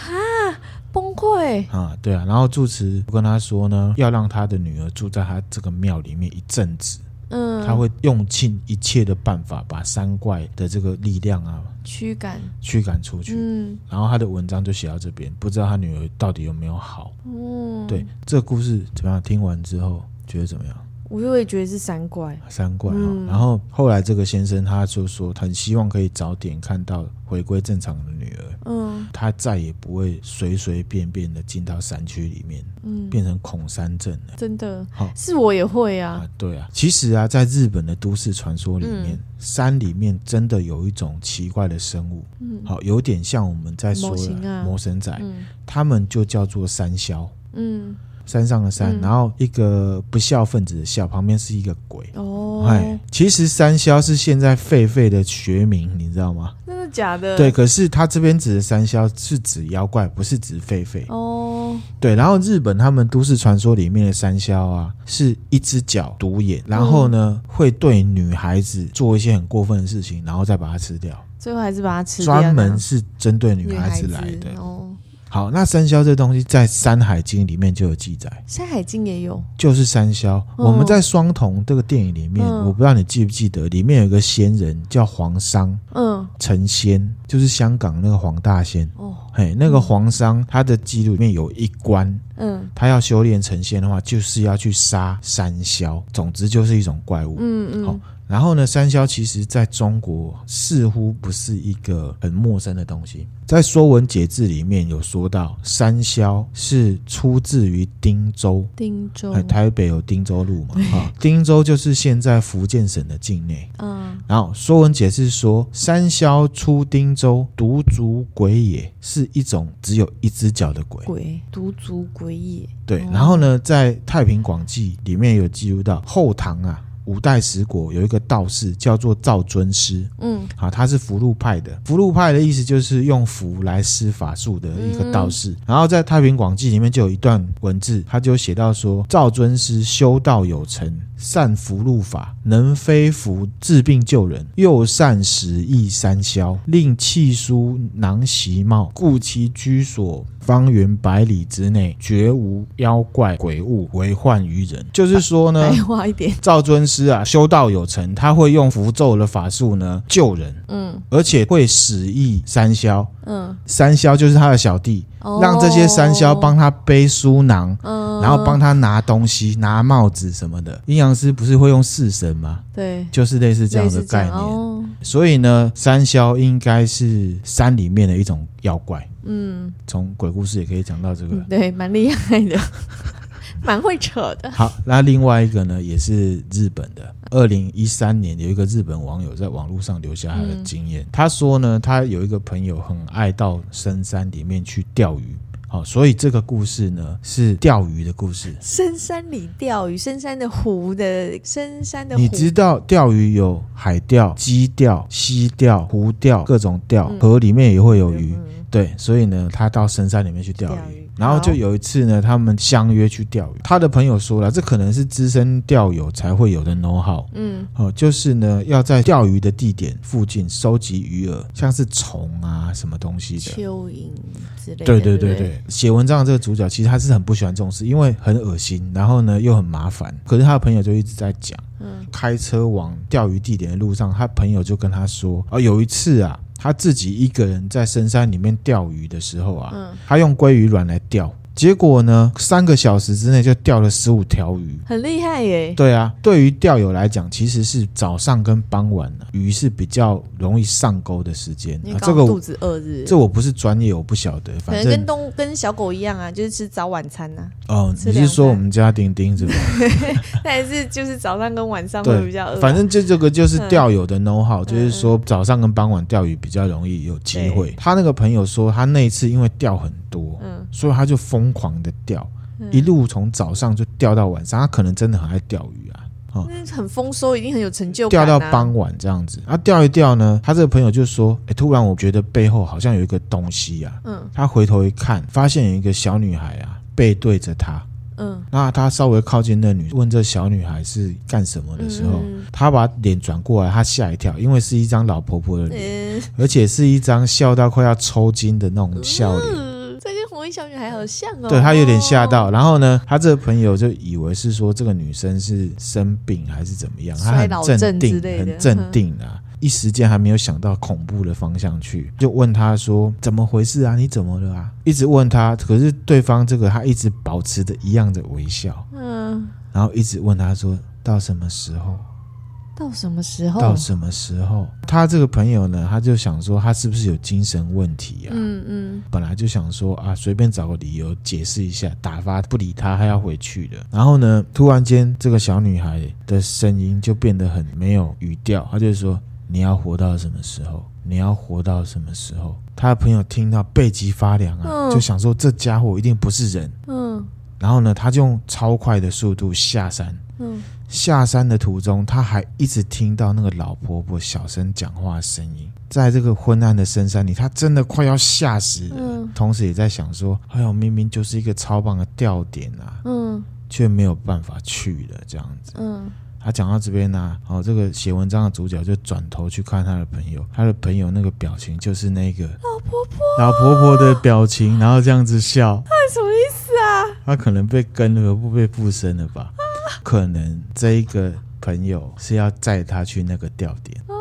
崩溃啊！对啊。然后住持跟他说呢，要让他的女儿住在他这个庙里面一阵子。嗯，他会用尽一切的办法把三怪的这个力量啊驱赶驱赶出去。嗯，然后他的文章就写到这边，不知道他女儿到底有没有好。嗯，对，这个故事怎么样？听完之后觉得怎么样？我就会觉得是山怪，山怪然后后来这个先生他就说，很希望可以早点看到回归正常的女儿。嗯，他再也不会随随便便的进到山区里面，嗯，变成恐山症了。真的，好，是我也会啊，啊。对啊，其实啊，在日本的都市传说里面，嗯，山里面真的有一种奇怪的生物，嗯，好，有点像我们在说的魔神仔，嗯，他们就叫做山魈，嗯。山上的山，嗯、然后一个不孝分子的孝，旁边是一个鬼。哦，哎，其实山魈是现在狒狒的学名，你知道吗？真的假的？对，可是他这边指的山魈是指妖怪，不是指狒狒。哦，对，然后日本他们都市传说里面的山魈啊，是一只脚独眼，然后呢、嗯、会对女孩子做一些很过分的事情，然后再把它吃掉。最后还是把它吃掉。专门是针对女孩子来的。哦。好，那山魈这东西在《山海经》里面就有记载，《山海经》也有，就是山魈。哦、我们在《双瞳》这个电影里面，嗯、我不知道你记不记得，里面有一个仙人叫黄商，嗯，成仙就是香港那个黄大仙。哦，嘿，那个黄商他的记录里面有一关，嗯，他要修炼成仙的话，就是要去杀山魈，总之就是一种怪物。嗯嗯，好。然后呢，山魈其实在中国似乎不是一个很陌生的东西。在《说文解字》里面有说到，山魈是出自于汀州。汀州，台北有汀州路嘛？[laughs] 啊，汀州就是现在福建省的境内。嗯。然后《说文解字》说，山魈出汀州，独足鬼也，是一种只有一只脚的鬼。鬼，独足鬼也。对。然后呢，在《太平广记》里面有记录到后唐啊。五代十国有一个道士叫做赵尊师，嗯，好，他是符籙派的。符籙派的意思就是用符来施法术的一个道士。嗯、然后在《太平广记》里面就有一段文字，他就写到说：赵尊师修道有成，善符禄法，能飞符治病救人，又善使益三消，令气舒囊息冒，故其居所。方圆百里之内，绝无妖怪鬼物为患于人。就是说呢，白话一点，赵尊师啊，修道有成，他会用符咒的法术呢救人，嗯，而且会使役三霄，嗯，三霄就是他的小弟。让这些三霄帮他背书囊，嗯、然后帮他拿东西、拿帽子什么的。阴阳师不是会用式神吗？对，就是类似这样的概念。哦、所以呢，三霄应该是山里面的一种妖怪。嗯，从鬼故事也可以讲到这个，对，蛮厉害的。[laughs] 蛮会扯的。好，那另外一个呢，也是日本的。二零一三年，有一个日本网友在网络上留下他的经验。嗯、他说呢，他有一个朋友很爱到深山里面去钓鱼。好，所以这个故事呢，是钓鱼的故事。深山里钓鱼，深山的湖的深山的湖。你知道钓鱼有海钓、矶钓、溪钓、湖钓，各种钓，嗯、河里面也会有鱼。嗯、对，所以呢，他到深山里面去钓鱼。然后就有一次呢，他们相约去钓鱼。他的朋友说了，这可能是资深钓友才会有的 know how。嗯，哦，就是呢，要在钓鱼的地点附近收集鱼饵，像是虫啊什么东西的，蚯蚓之类的。对对对对，写文章的这个主角其实他是很不喜欢这种事，因为很恶心，然后呢又很麻烦。可是他的朋友就一直在讲，嗯，开车往钓鱼地点的路上，他朋友就跟他说，哦，有一次啊。他自己一个人在深山里面钓鱼的时候啊，嗯、他用鲑鱼卵来钓，结果呢，三个小时之内就钓了十五条鱼，很厉害耶。对啊，对于钓友来讲，其实是早上跟傍晚呢，鱼是比较容易上钩的时间。啊、这个肚子饿日，这我不是专业，我不晓得。反正跟东跟小狗一样啊，就是吃早晚餐呐、啊。哦，你是说我们家丁丁是吧？[laughs] 但是就是早上跟晚上会比较饿、啊。反正就这个就是钓友的 know how，、嗯、就是说早上跟傍晚钓鱼比较容易有机会。他那个朋友说，他那一次因为钓很多，嗯，所以他就疯狂的钓。一路从早上就钓到晚上，他可能真的很爱钓鱼啊，哦，很丰收，一定很有成就感。钓到傍晚这样子，啊，钓一钓呢，他这个朋友就说，哎，突然我觉得背后好像有一个东西啊，嗯，他回头一看，发现有一个小女孩啊，背对着他，嗯，那他稍微靠近那女，问这小女孩是干什么的时候，嗯、他把脸转过来，他吓一跳，因为是一张老婆婆的脸，嗯、而且是一张笑到快要抽筋的那种笑脸。嗯小女孩好像哦，对，他有点吓到，然后呢，他这个朋友就以为是说这个女生是生病还是怎么样，他很镇定，很镇定啊，一时间还没有想到恐怖的方向去，就问他说怎么回事啊？你怎么了啊？一直问他，可是对方这个他一直保持着一样的微笑，嗯，然后一直问他说到什么时候？到什么时候？到什么时候？他这个朋友呢，他就想说，他是不是有精神问题啊？嗯嗯。本来就想说啊，随便找个理由解释一下，打发不理他，他要回去的。然后呢，突然间这个小女孩的声音就变得很没有语调，他就说：“你要活到什么时候？你要活到什么时候？”他的朋友听到背脊发凉啊，就想说这家伙一定不是人。嗯。然后呢，他就用超快的速度下山。嗯。下山的途中，他还一直听到那个老婆婆小声讲话的声音。在这个昏暗的深山里，他真的快要吓死了。嗯，同时也在想说：“哎呦，明明就是一个超棒的钓点啊，嗯，却没有办法去了。”这样子。嗯，他讲到这边呢、啊，哦，这个写文章的主角就转头去看他的朋友，他的朋友那个表情就是那个老婆婆，老婆婆的表情，然后这样子笑。他什么意思啊？他可能被跟了，不被附身了吧？可能这一个朋友是要载他去那个钓点。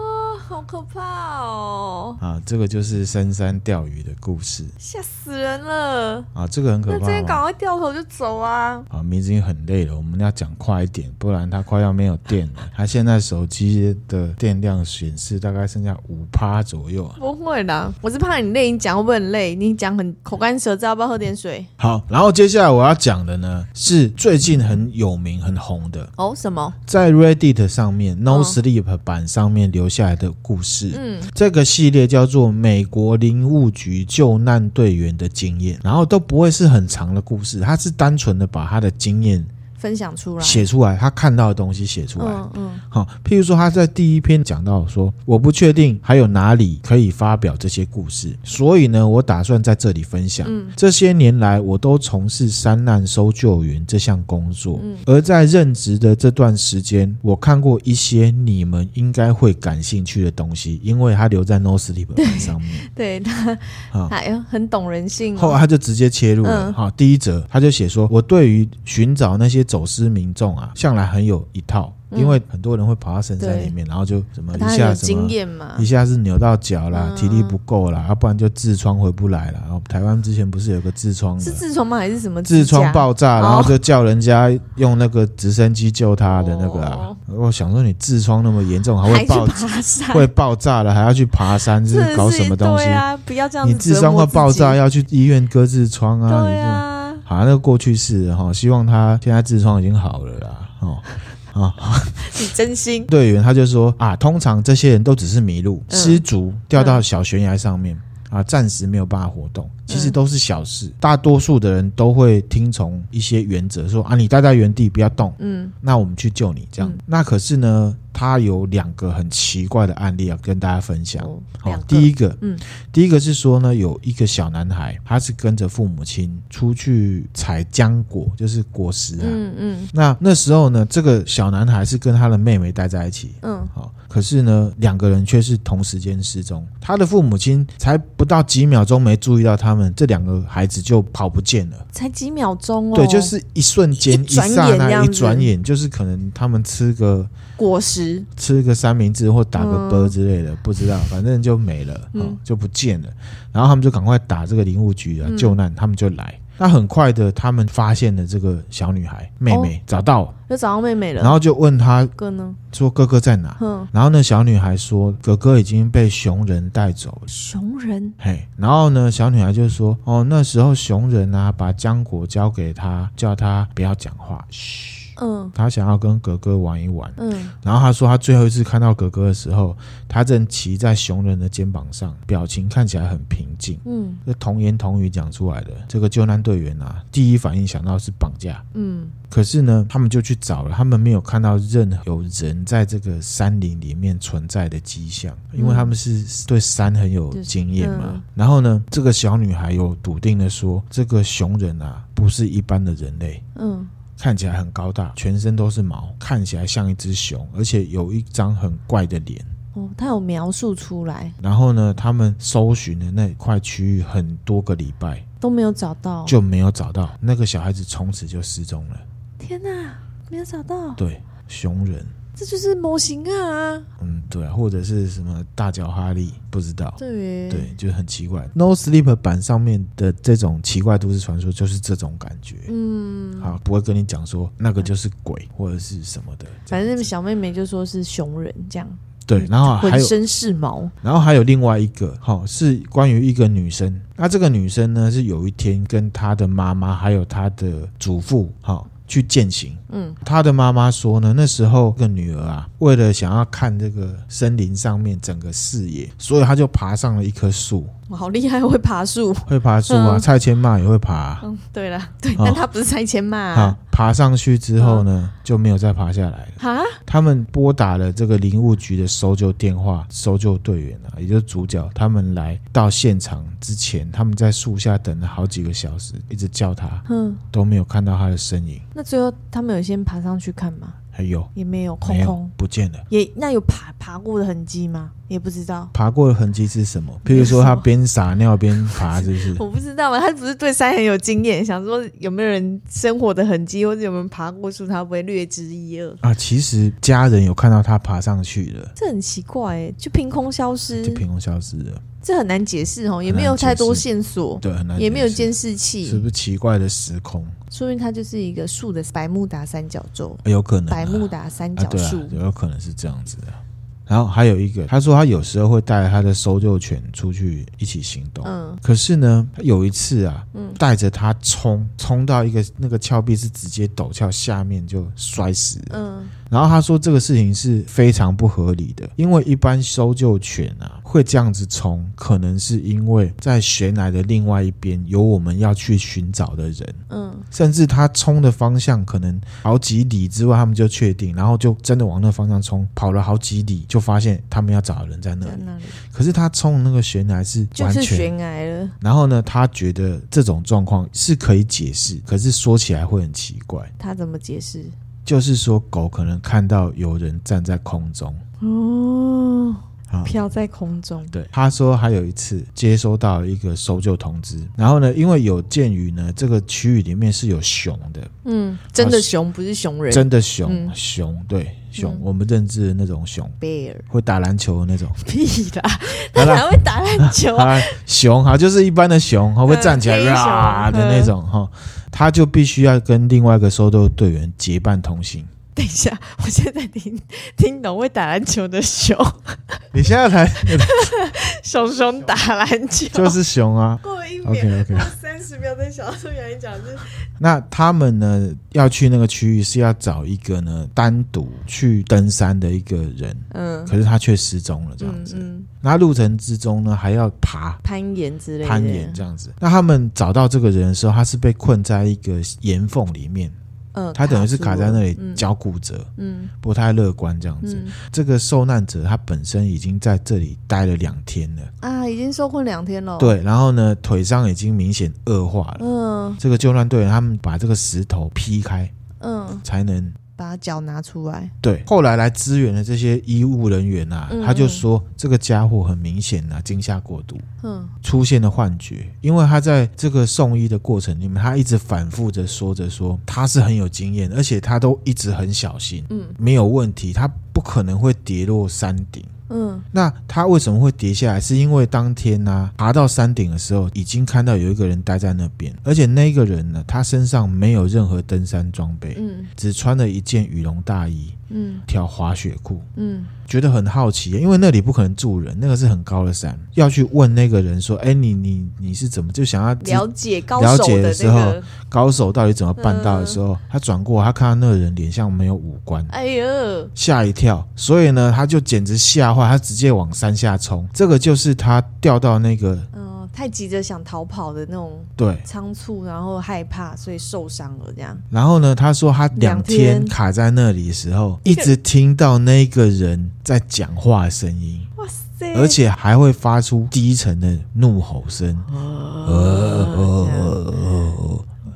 好可怕哦！啊，这个就是深山钓鱼的故事，吓死人了！啊，这个很可怕。那这边赶快掉头就走啊！啊，明子已经很累了，我们要讲快一点，不然他快要没有电了。[laughs] 他现在手机的电量显示大概剩下五趴左右。不会啦，我是怕你累，你讲会不会很累？你讲很口干舌燥，要不要喝点水？好，然后接下来我要讲的呢，是最近很有名、很红的哦。什么？在 Reddit 上面、哦、No Sleep 版上面留下来的。故事，嗯，这个系列叫做《美国林务局救难队员的经验》，然后都不会是很长的故事，他是单纯的把他的经验。分享出来，写出来，他看到的东西写出来。嗯嗯，好，譬如说他在第一篇讲到说，我不确定还有哪里可以发表这些故事，所以呢，我打算在这里分享。嗯，这些年来，我都从事山难搜救员这项工作。嗯，而在任职的这段时间，我看过一些你们应该会感兴趣的东西，因为他留在 No Sleep 上面。对，对他，啊，哎很懂人性。后来他就直接切入了。好，第一则他就写说，我对于寻找那些。走失民众啊，向来很有一套。因为很多人会跑到深山里面，然后就什么一下什么，一下是扭到脚啦，体力不够啦，要不然就痔疮回不来了。然后台湾之前不是有个痔疮？是痔疮吗？还是什么？痔疮爆炸，然后就叫人家用那个直升机救他的那个啊。我想说，你痔疮那么严重，还会爆会爆炸了，还要去爬山，这是搞什么东西啊？不要这样，你痔疮会爆炸，要去医院割痔疮啊？对啊，好，那个过去式哈，希望他现在痔疮已经好了啦，哦。啊，[laughs] 你真心队员他就说啊，通常这些人都只是迷路、失足，掉到小悬崖上面啊，暂时没有办法活动，其实都是小事。大多数的人都会听从一些原则，说啊，你待在原地不要动，嗯，那我们去救你这样。那可是呢？他有两个很奇怪的案例要跟大家分享。好，第一个，嗯，第一个是说呢，有一个小男孩，他是跟着父母亲出去采浆果，就是果实啊。嗯嗯。那那时候呢，这个小男孩是跟他的妹妹待在一起。嗯。好，可是呢，两个人却是同时间失踪。他的父母亲才不到几秒钟没注意到他们，这两个孩子就跑不见了。才几秒钟哦。对，就是一瞬间，一刹那，一转眼，就是可能他们吃个。果实吃个三明治或打个啵之类的，嗯、不知道，反正就没了，嗯、就不见了。然后他们就赶快打这个林务局啊，救难，他们就来。那很快的，他们发现了这个小女孩妹妹，哦、找到，就找到妹妹了。然后就问她哥呢？说哥哥在哪？嗯，然后呢小女孩说哥哥已经被熊人带走了。熊人？嘿，然后呢，小女孩就说哦，那时候熊人啊，把浆果交给他，叫他不要讲话，嘘。嗯，他想要跟格格玩一玩。嗯，然后他说，他最后一次看到格格的时候，他正骑在熊人的肩膀上，表情看起来很平静。嗯，这童言童语讲出来的。这个救难队员啊，第一反应想到是绑架。嗯，可是呢，他们就去找了，他们没有看到任何有人在这个山林里面存在的迹象，因为他们是对山很有经验嘛。嗯、然后呢，这个小女孩有笃定的说，这个熊人啊，不是一般的人类。嗯。看起来很高大，全身都是毛，看起来像一只熊，而且有一张很怪的脸。哦，他有描述出来。然后呢，他们搜寻的那块区域很多个礼拜都没有找到，就没有找到那个小孩子，从此就失踪了。天哪，没有找到。对，熊人。这就是模型啊！嗯，对啊，或者是什么大脚哈利，不知道。对，对，就很奇怪。No Sleep 版上面的这种奇怪都市传说，就是这种感觉。嗯，好，不会跟你讲说那个就是鬼或者是什么的。反正小妹妹就说是熊人这样。对，然后还有浑身是毛。然后还有另外一个，哈，是关于一个女生。那这个女生呢，是有一天跟她的妈妈还有她的祖父，哈。去践行，嗯，他的妈妈说呢，那时候这个女儿啊，为了想要看这个森林上面整个视野，所以他就爬上了一棵树。好厉害，会爬树，会爬树啊！嗯、蔡千骂也会爬、啊。嗯，对了，对，但他不是蔡千骂、啊。好，爬上去之后呢，就没有再爬下来了。啊，他们拨打了这个林务局的搜救电话，搜救队员啊，也就是主角，他们来到现场之前，他们在树下等了好几个小时，一直叫他，嗯，都没有看到他的身影。那最后他们有先爬上去看吗？还有也没有，空空不见了。也那有爬爬过的痕迹吗？也不知道。爬过的痕迹是什么？譬如说他边撒尿边爬，是不是？[laughs] 我不知道啊。他只是对山很有经验，想说有没有人生活的痕迹，或者有没有爬过树，他不会略知一二啊？其实家人有看到他爬上去了，这很奇怪哎，就凭空消失，就凭空消失了。这很难解释哦，也没有太多线索，对，很难，也没有监视器，是不是奇怪的时空？说明它就是一个树的百慕达三角洲，有可能百慕达三角树，啊啊，有可能是这样子的。然后还有一个，他说他有时候会带他的搜救犬出去一起行动。嗯，可是呢，有一次啊，嗯，带着他冲冲到一个那个峭壁是直接陡峭，下面就摔死了。嗯，然后他说这个事情是非常不合理的，因为一般搜救犬啊会这样子冲，可能是因为在悬崖的另外一边有我们要去寻找的人。嗯，甚至他冲的方向可能好几里之外，他们就确定，然后就真的往那方向冲，跑了好几里就。发现他们要找的人在那里，那里，可是他冲那个悬崖是完全悬崖了。然后呢，他觉得这种状况是可以解释，可是说起来会很奇怪。他怎么解释？就是说狗可能看到有人站在空中。飘在空中。对，他说还有一次接收到一个搜救通知，然后呢，因为有鉴于呢这个区域里面是有熊的，嗯，真的熊不是熊人，真的熊，嗯、熊对熊、嗯，我们认知的那种熊，bear。会打篮球的那种，[laughs] 屁啦，他哪会打篮球啊？熊哈，就是一般的熊，会站起来啊的那种哈，他就必须要跟另外一个搜救队员结伴同行。等一下，[laughs] 我现在听听懂会打篮球的熊。[laughs] 你现在才 [laughs] 熊熊打篮球，就是熊啊。过了一秒，OK OK，三十秒再想说原因讲是。那他们呢要去那个区域是要找一个呢单独去登山的一个人，嗯，可是他却失踪了，这样子。嗯，那路程之中呢还要爬攀岩之类的，攀岩这样子。那他们找到这个人的时候，他是被困在一个岩缝里面。嗯，他等于是卡在那里，脚骨折，嗯，不太乐观这样子。嗯，这个受难者他本身已经在这里待了两天了啊，已经受困两天了。对，然后呢，腿伤已经明显恶化了。嗯，这个救难队员他们把这个石头劈开，嗯，才能。把脚拿出来。对，后来来支援的这些医务人员啊，嗯嗯，他就说这个家伙很明显啊，惊吓过度，嗯，出现了幻觉。因为他在这个送医的过程里面，他一直反复着说着说他是很有经验，而且他都一直很小心，嗯，没有问题，他不可能会跌落山顶。嗯，那他为什么会跌下来？是因为当天呢、啊，爬到山顶的时候，已经看到有一个人待在那边，而且那个人呢，他身上没有任何登山装备，嗯，只穿了一件羽绒大衣，嗯，条滑雪裤，嗯，觉得很好奇，因为那里不可能住人，那个是很高的山，要去问那个人说：“哎，你你你是怎么就想要了解高了手的解时候？高手到底怎么办到的时候，他转过，他看到那个人脸上没有五官，哎呦，吓一跳，所以呢，他就简直吓坏，他直接往山下冲。这个就是他掉到那个嗯，太急着想逃跑的那种对，仓促，然后害怕，所以受伤了这样。然后呢，他说他两天卡在那里的时候，一直听到那个人在讲话的声音，哇塞，而且还会发出低沉的怒吼声，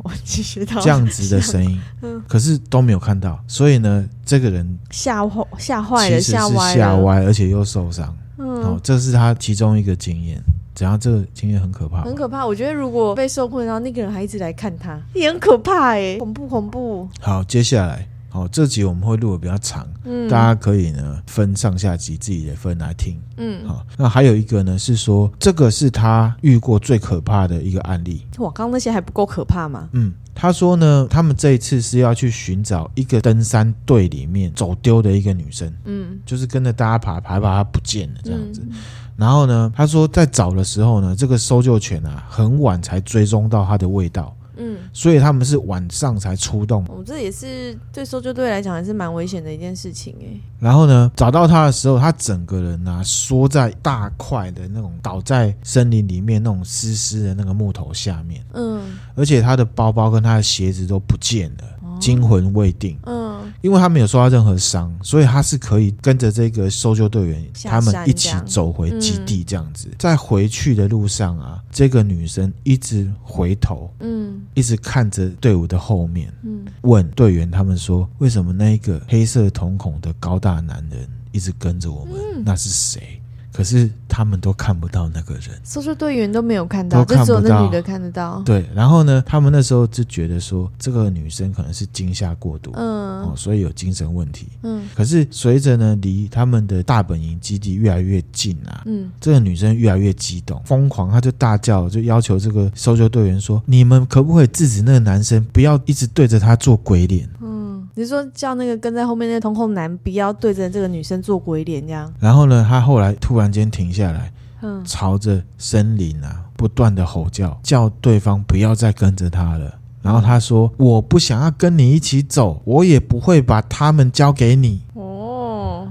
我继续到这样子的声音，可是都没有看到，所以呢，这个人吓坏吓坏了，吓歪吓，歪，而且又受伤。嗯。哦，，这是他其中一个经验，然后这个经验很可怕，很可怕。我觉得如果被受困，然后那个人还一直来看他，也很可怕哎，恐怖恐怖。好，接下来，好，这集我们会录的比较长，嗯，大家可以呢分上下集自己的分来听。嗯，好，那还有一个呢是说，这个是他遇过最可怕的一个案例。哇，刚刚那些还不够可怕吗？嗯，他说呢，他们这一次是要去寻找一个登山队里面走丢的一个女生，嗯，就是跟着大家爬，爬爬她不见了这样子。嗯然后呢，他说在找的时候呢，这个搜救犬啊，很晚才追踪到它的味道，嗯，所以他们是晚上才出动。我、哦、这也是对搜救队来讲还是蛮危险的一件事情哎。然后呢，找到他的时候，他整个人啊缩在大块的那种倒在森林里面那种湿湿的那个木头下面，嗯而且他的包包跟他的鞋子都不见了，惊魂未定。嗯因为他没有受到任何伤，所以他是可以跟着这个搜救队员他们一起走回基地这样子。在回去的路上啊，这个女生一直回头，嗯一直看着队伍的后面，嗯，问队员他们说：“为什么那一个黑色瞳孔的高大男人一直跟着我们？嗯那是谁？”可是他们都看不到那个人。搜救队员都没有看到，都看不到就只有那女的看得到。对，然后呢，他们那时候就觉得说，这个女生可能是惊吓过度，嗯哦，所以有精神问题。嗯可是随着呢，离他们的大本营基地越来越近啊，嗯这个女生越来越激动，疯狂，她就大叫，就要求这个搜救队员说：“你们可不可以制止那个男生，不要一直对着他做鬼脸？”嗯，你说叫那个跟在后面那个瞳孔男不要对着这个女生做鬼脸这样？然后呢，他后来突然间停下来，嗯朝着森林啊不断的吼叫，叫对方不要再跟着他了。然后他说：“我不想要跟你一起走，我也不会把他们交给你。哦，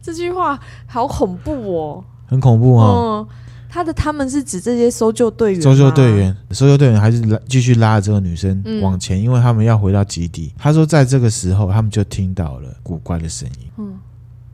这句话好恐怖哦。”很恐怖哦。嗯，他的他们是指这些搜救队员，搜救队员，搜救队员还是拉继续拉着这个女生嗯往前，因为他们要回到基地。他说，在这个时候，他们就听到了古怪的声音。嗯，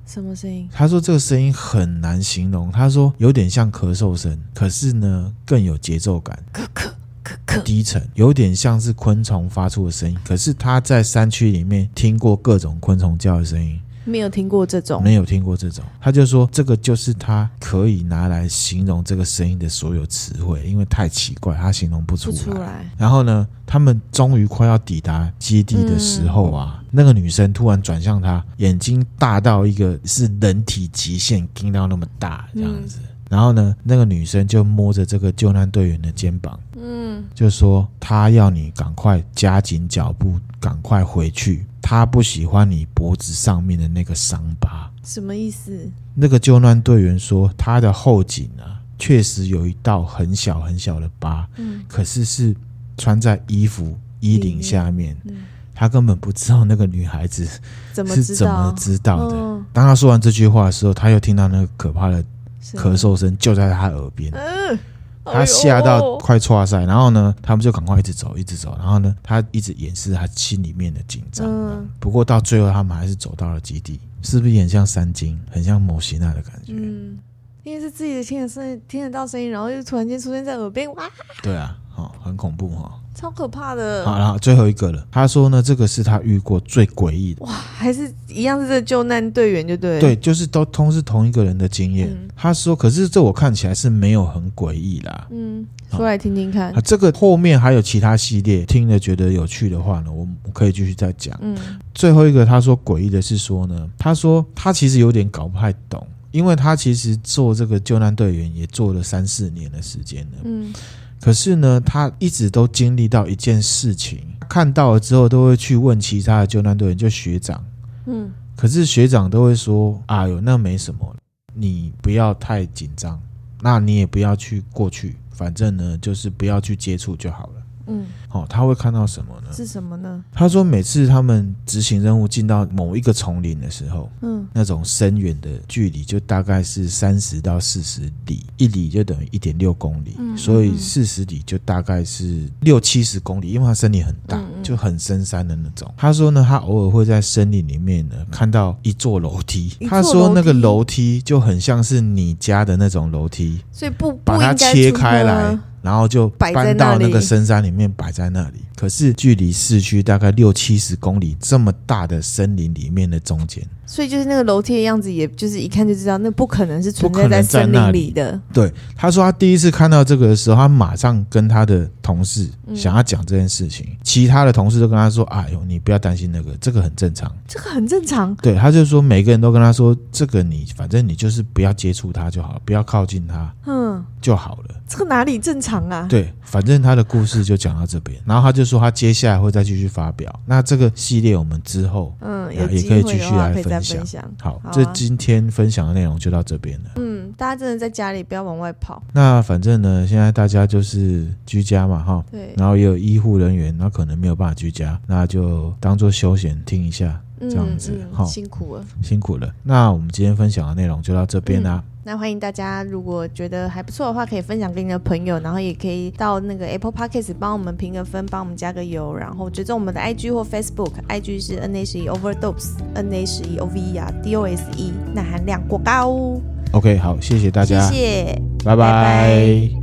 什么声音？他说这个声音很难形容，他说有点像咳嗽声，可是呢更有节奏感，咳咳咳咳，低沉，有点像是昆虫发出的声音。可是他在山区里面听过各种昆虫叫的声音，没有听过这种，没有听过这种。他就说这个就是他可以拿来形容这个声音的所有词汇，因为太奇怪，他形容不出来。出来。然后呢，他们终于快要抵达基地的时候啊，那个女生突然转向他，眼睛大到一个是人体极限，盯到那么大这样子。然后呢，那个女生就摸着这个救难队员的肩膀，嗯就说她要你赶快加紧脚步，赶快回去。她不喜欢你脖子上面的那个伤疤。什么意思？那个救难队员说，他的后颈啊，确实有一道很小很小的疤，嗯可是是穿在衣服衣领下面。嗯，他根本不知道那个女孩子是怎么？知道的。嗯当他说完这句话的时候，他又听到那个可怕的咳嗽声就在他耳边，嗯，他吓到快剉赛。然后呢，他们就赶快一直走，一直走。然后呢，他一直掩饰他心里面的紧张。嗯不过到最后，他们还是走到了基地，是不是也很像三金，很像摩西娜的感觉？嗯，因为是自己的听的声音，听得到声音，然后又突然间出现在耳边，哇，对啊，哦，很恐怖哈、超可怕的。好，然后最后一个了。他说呢，这个是他遇过最诡异的。哇，还是一样是这救难队员，就对了。对，就是都通是同一个人的经验。嗯他说，可是这我看起来是没有很诡异啦。嗯，说来听听看啊，。这个后面还有其他系列，听了觉得有趣的话呢，我们可以继续再讲。嗯最后一个他说诡异的是说呢，他说他其实有点搞不太懂因为他其实做这个救难队员也做了三四年的时间了。嗯，可是呢，他一直都经历到一件事情，看到了之后都会去问其他的救难队员，就学长。嗯，可是学长都会说：“哎呦，那没什么，你不要太紧张，那你也不要去过去，反正呢，就是不要去接触就好了。”嗯，哦，他会看到什么呢？是什么呢？他说，每次他们执行任务进到某一个丛林的时候，嗯，那种深远的距离就大概是三十到四十里，一里就等于一点六公里，嗯，所以四十里就大概是六七十公里，因为它森林很大，嗯，就很深山的那种。他说呢，他偶尔会在森林里面呢看到一座楼梯，他说那个楼梯就很像是你家的那种楼梯，所以不把它切开来。然后就搬到那个深山里面摆在那里，可是距离市区大概六七十公里，这么大的森林里面的中间。所以就是那个楼梯的样子，也就是一看就知道，那不可能是存在在森林里的。对，他说他第一次看到这个的时候，他马上跟他的同事想要讲这件事情，嗯、其他的同事都跟他说：“哎呦，你不要担心那个，这个很正常，这个很正常。”对，他就说每个人都跟他说：“这个你反正你就是不要接触他就好了，不要靠近他，嗯，就好了。”这个哪里正常啊？对，反正他的故事就讲到这边，然后他就说他接下来会再继续发表。那这个系列我们之后嗯也可以继续来分享。分享好，这、啊、今天分享的内容就到这边了。嗯，大家真的在家里不要往外跑。那反正呢，现在大家就是居家嘛，哈。对。然后也有医护人员，那可能没有办法居家，那就当做休闲听一下，这样子。好、嗯嗯，辛苦了，辛苦了。那我们今天分享的内容就到这边啦。嗯那欢迎大家，如果觉得还不错的话，可以分享给你的朋友，然后也可以到那个 Apple Podcast 帮我们评个分，帮我们加个油，然后追踪我们的 IG 或 Facebook，IG 是 N H 一 Overdose，N H E O V E R D O S E，钠含量过高。OK，好，谢谢大家，谢谢，拜拜。拜拜。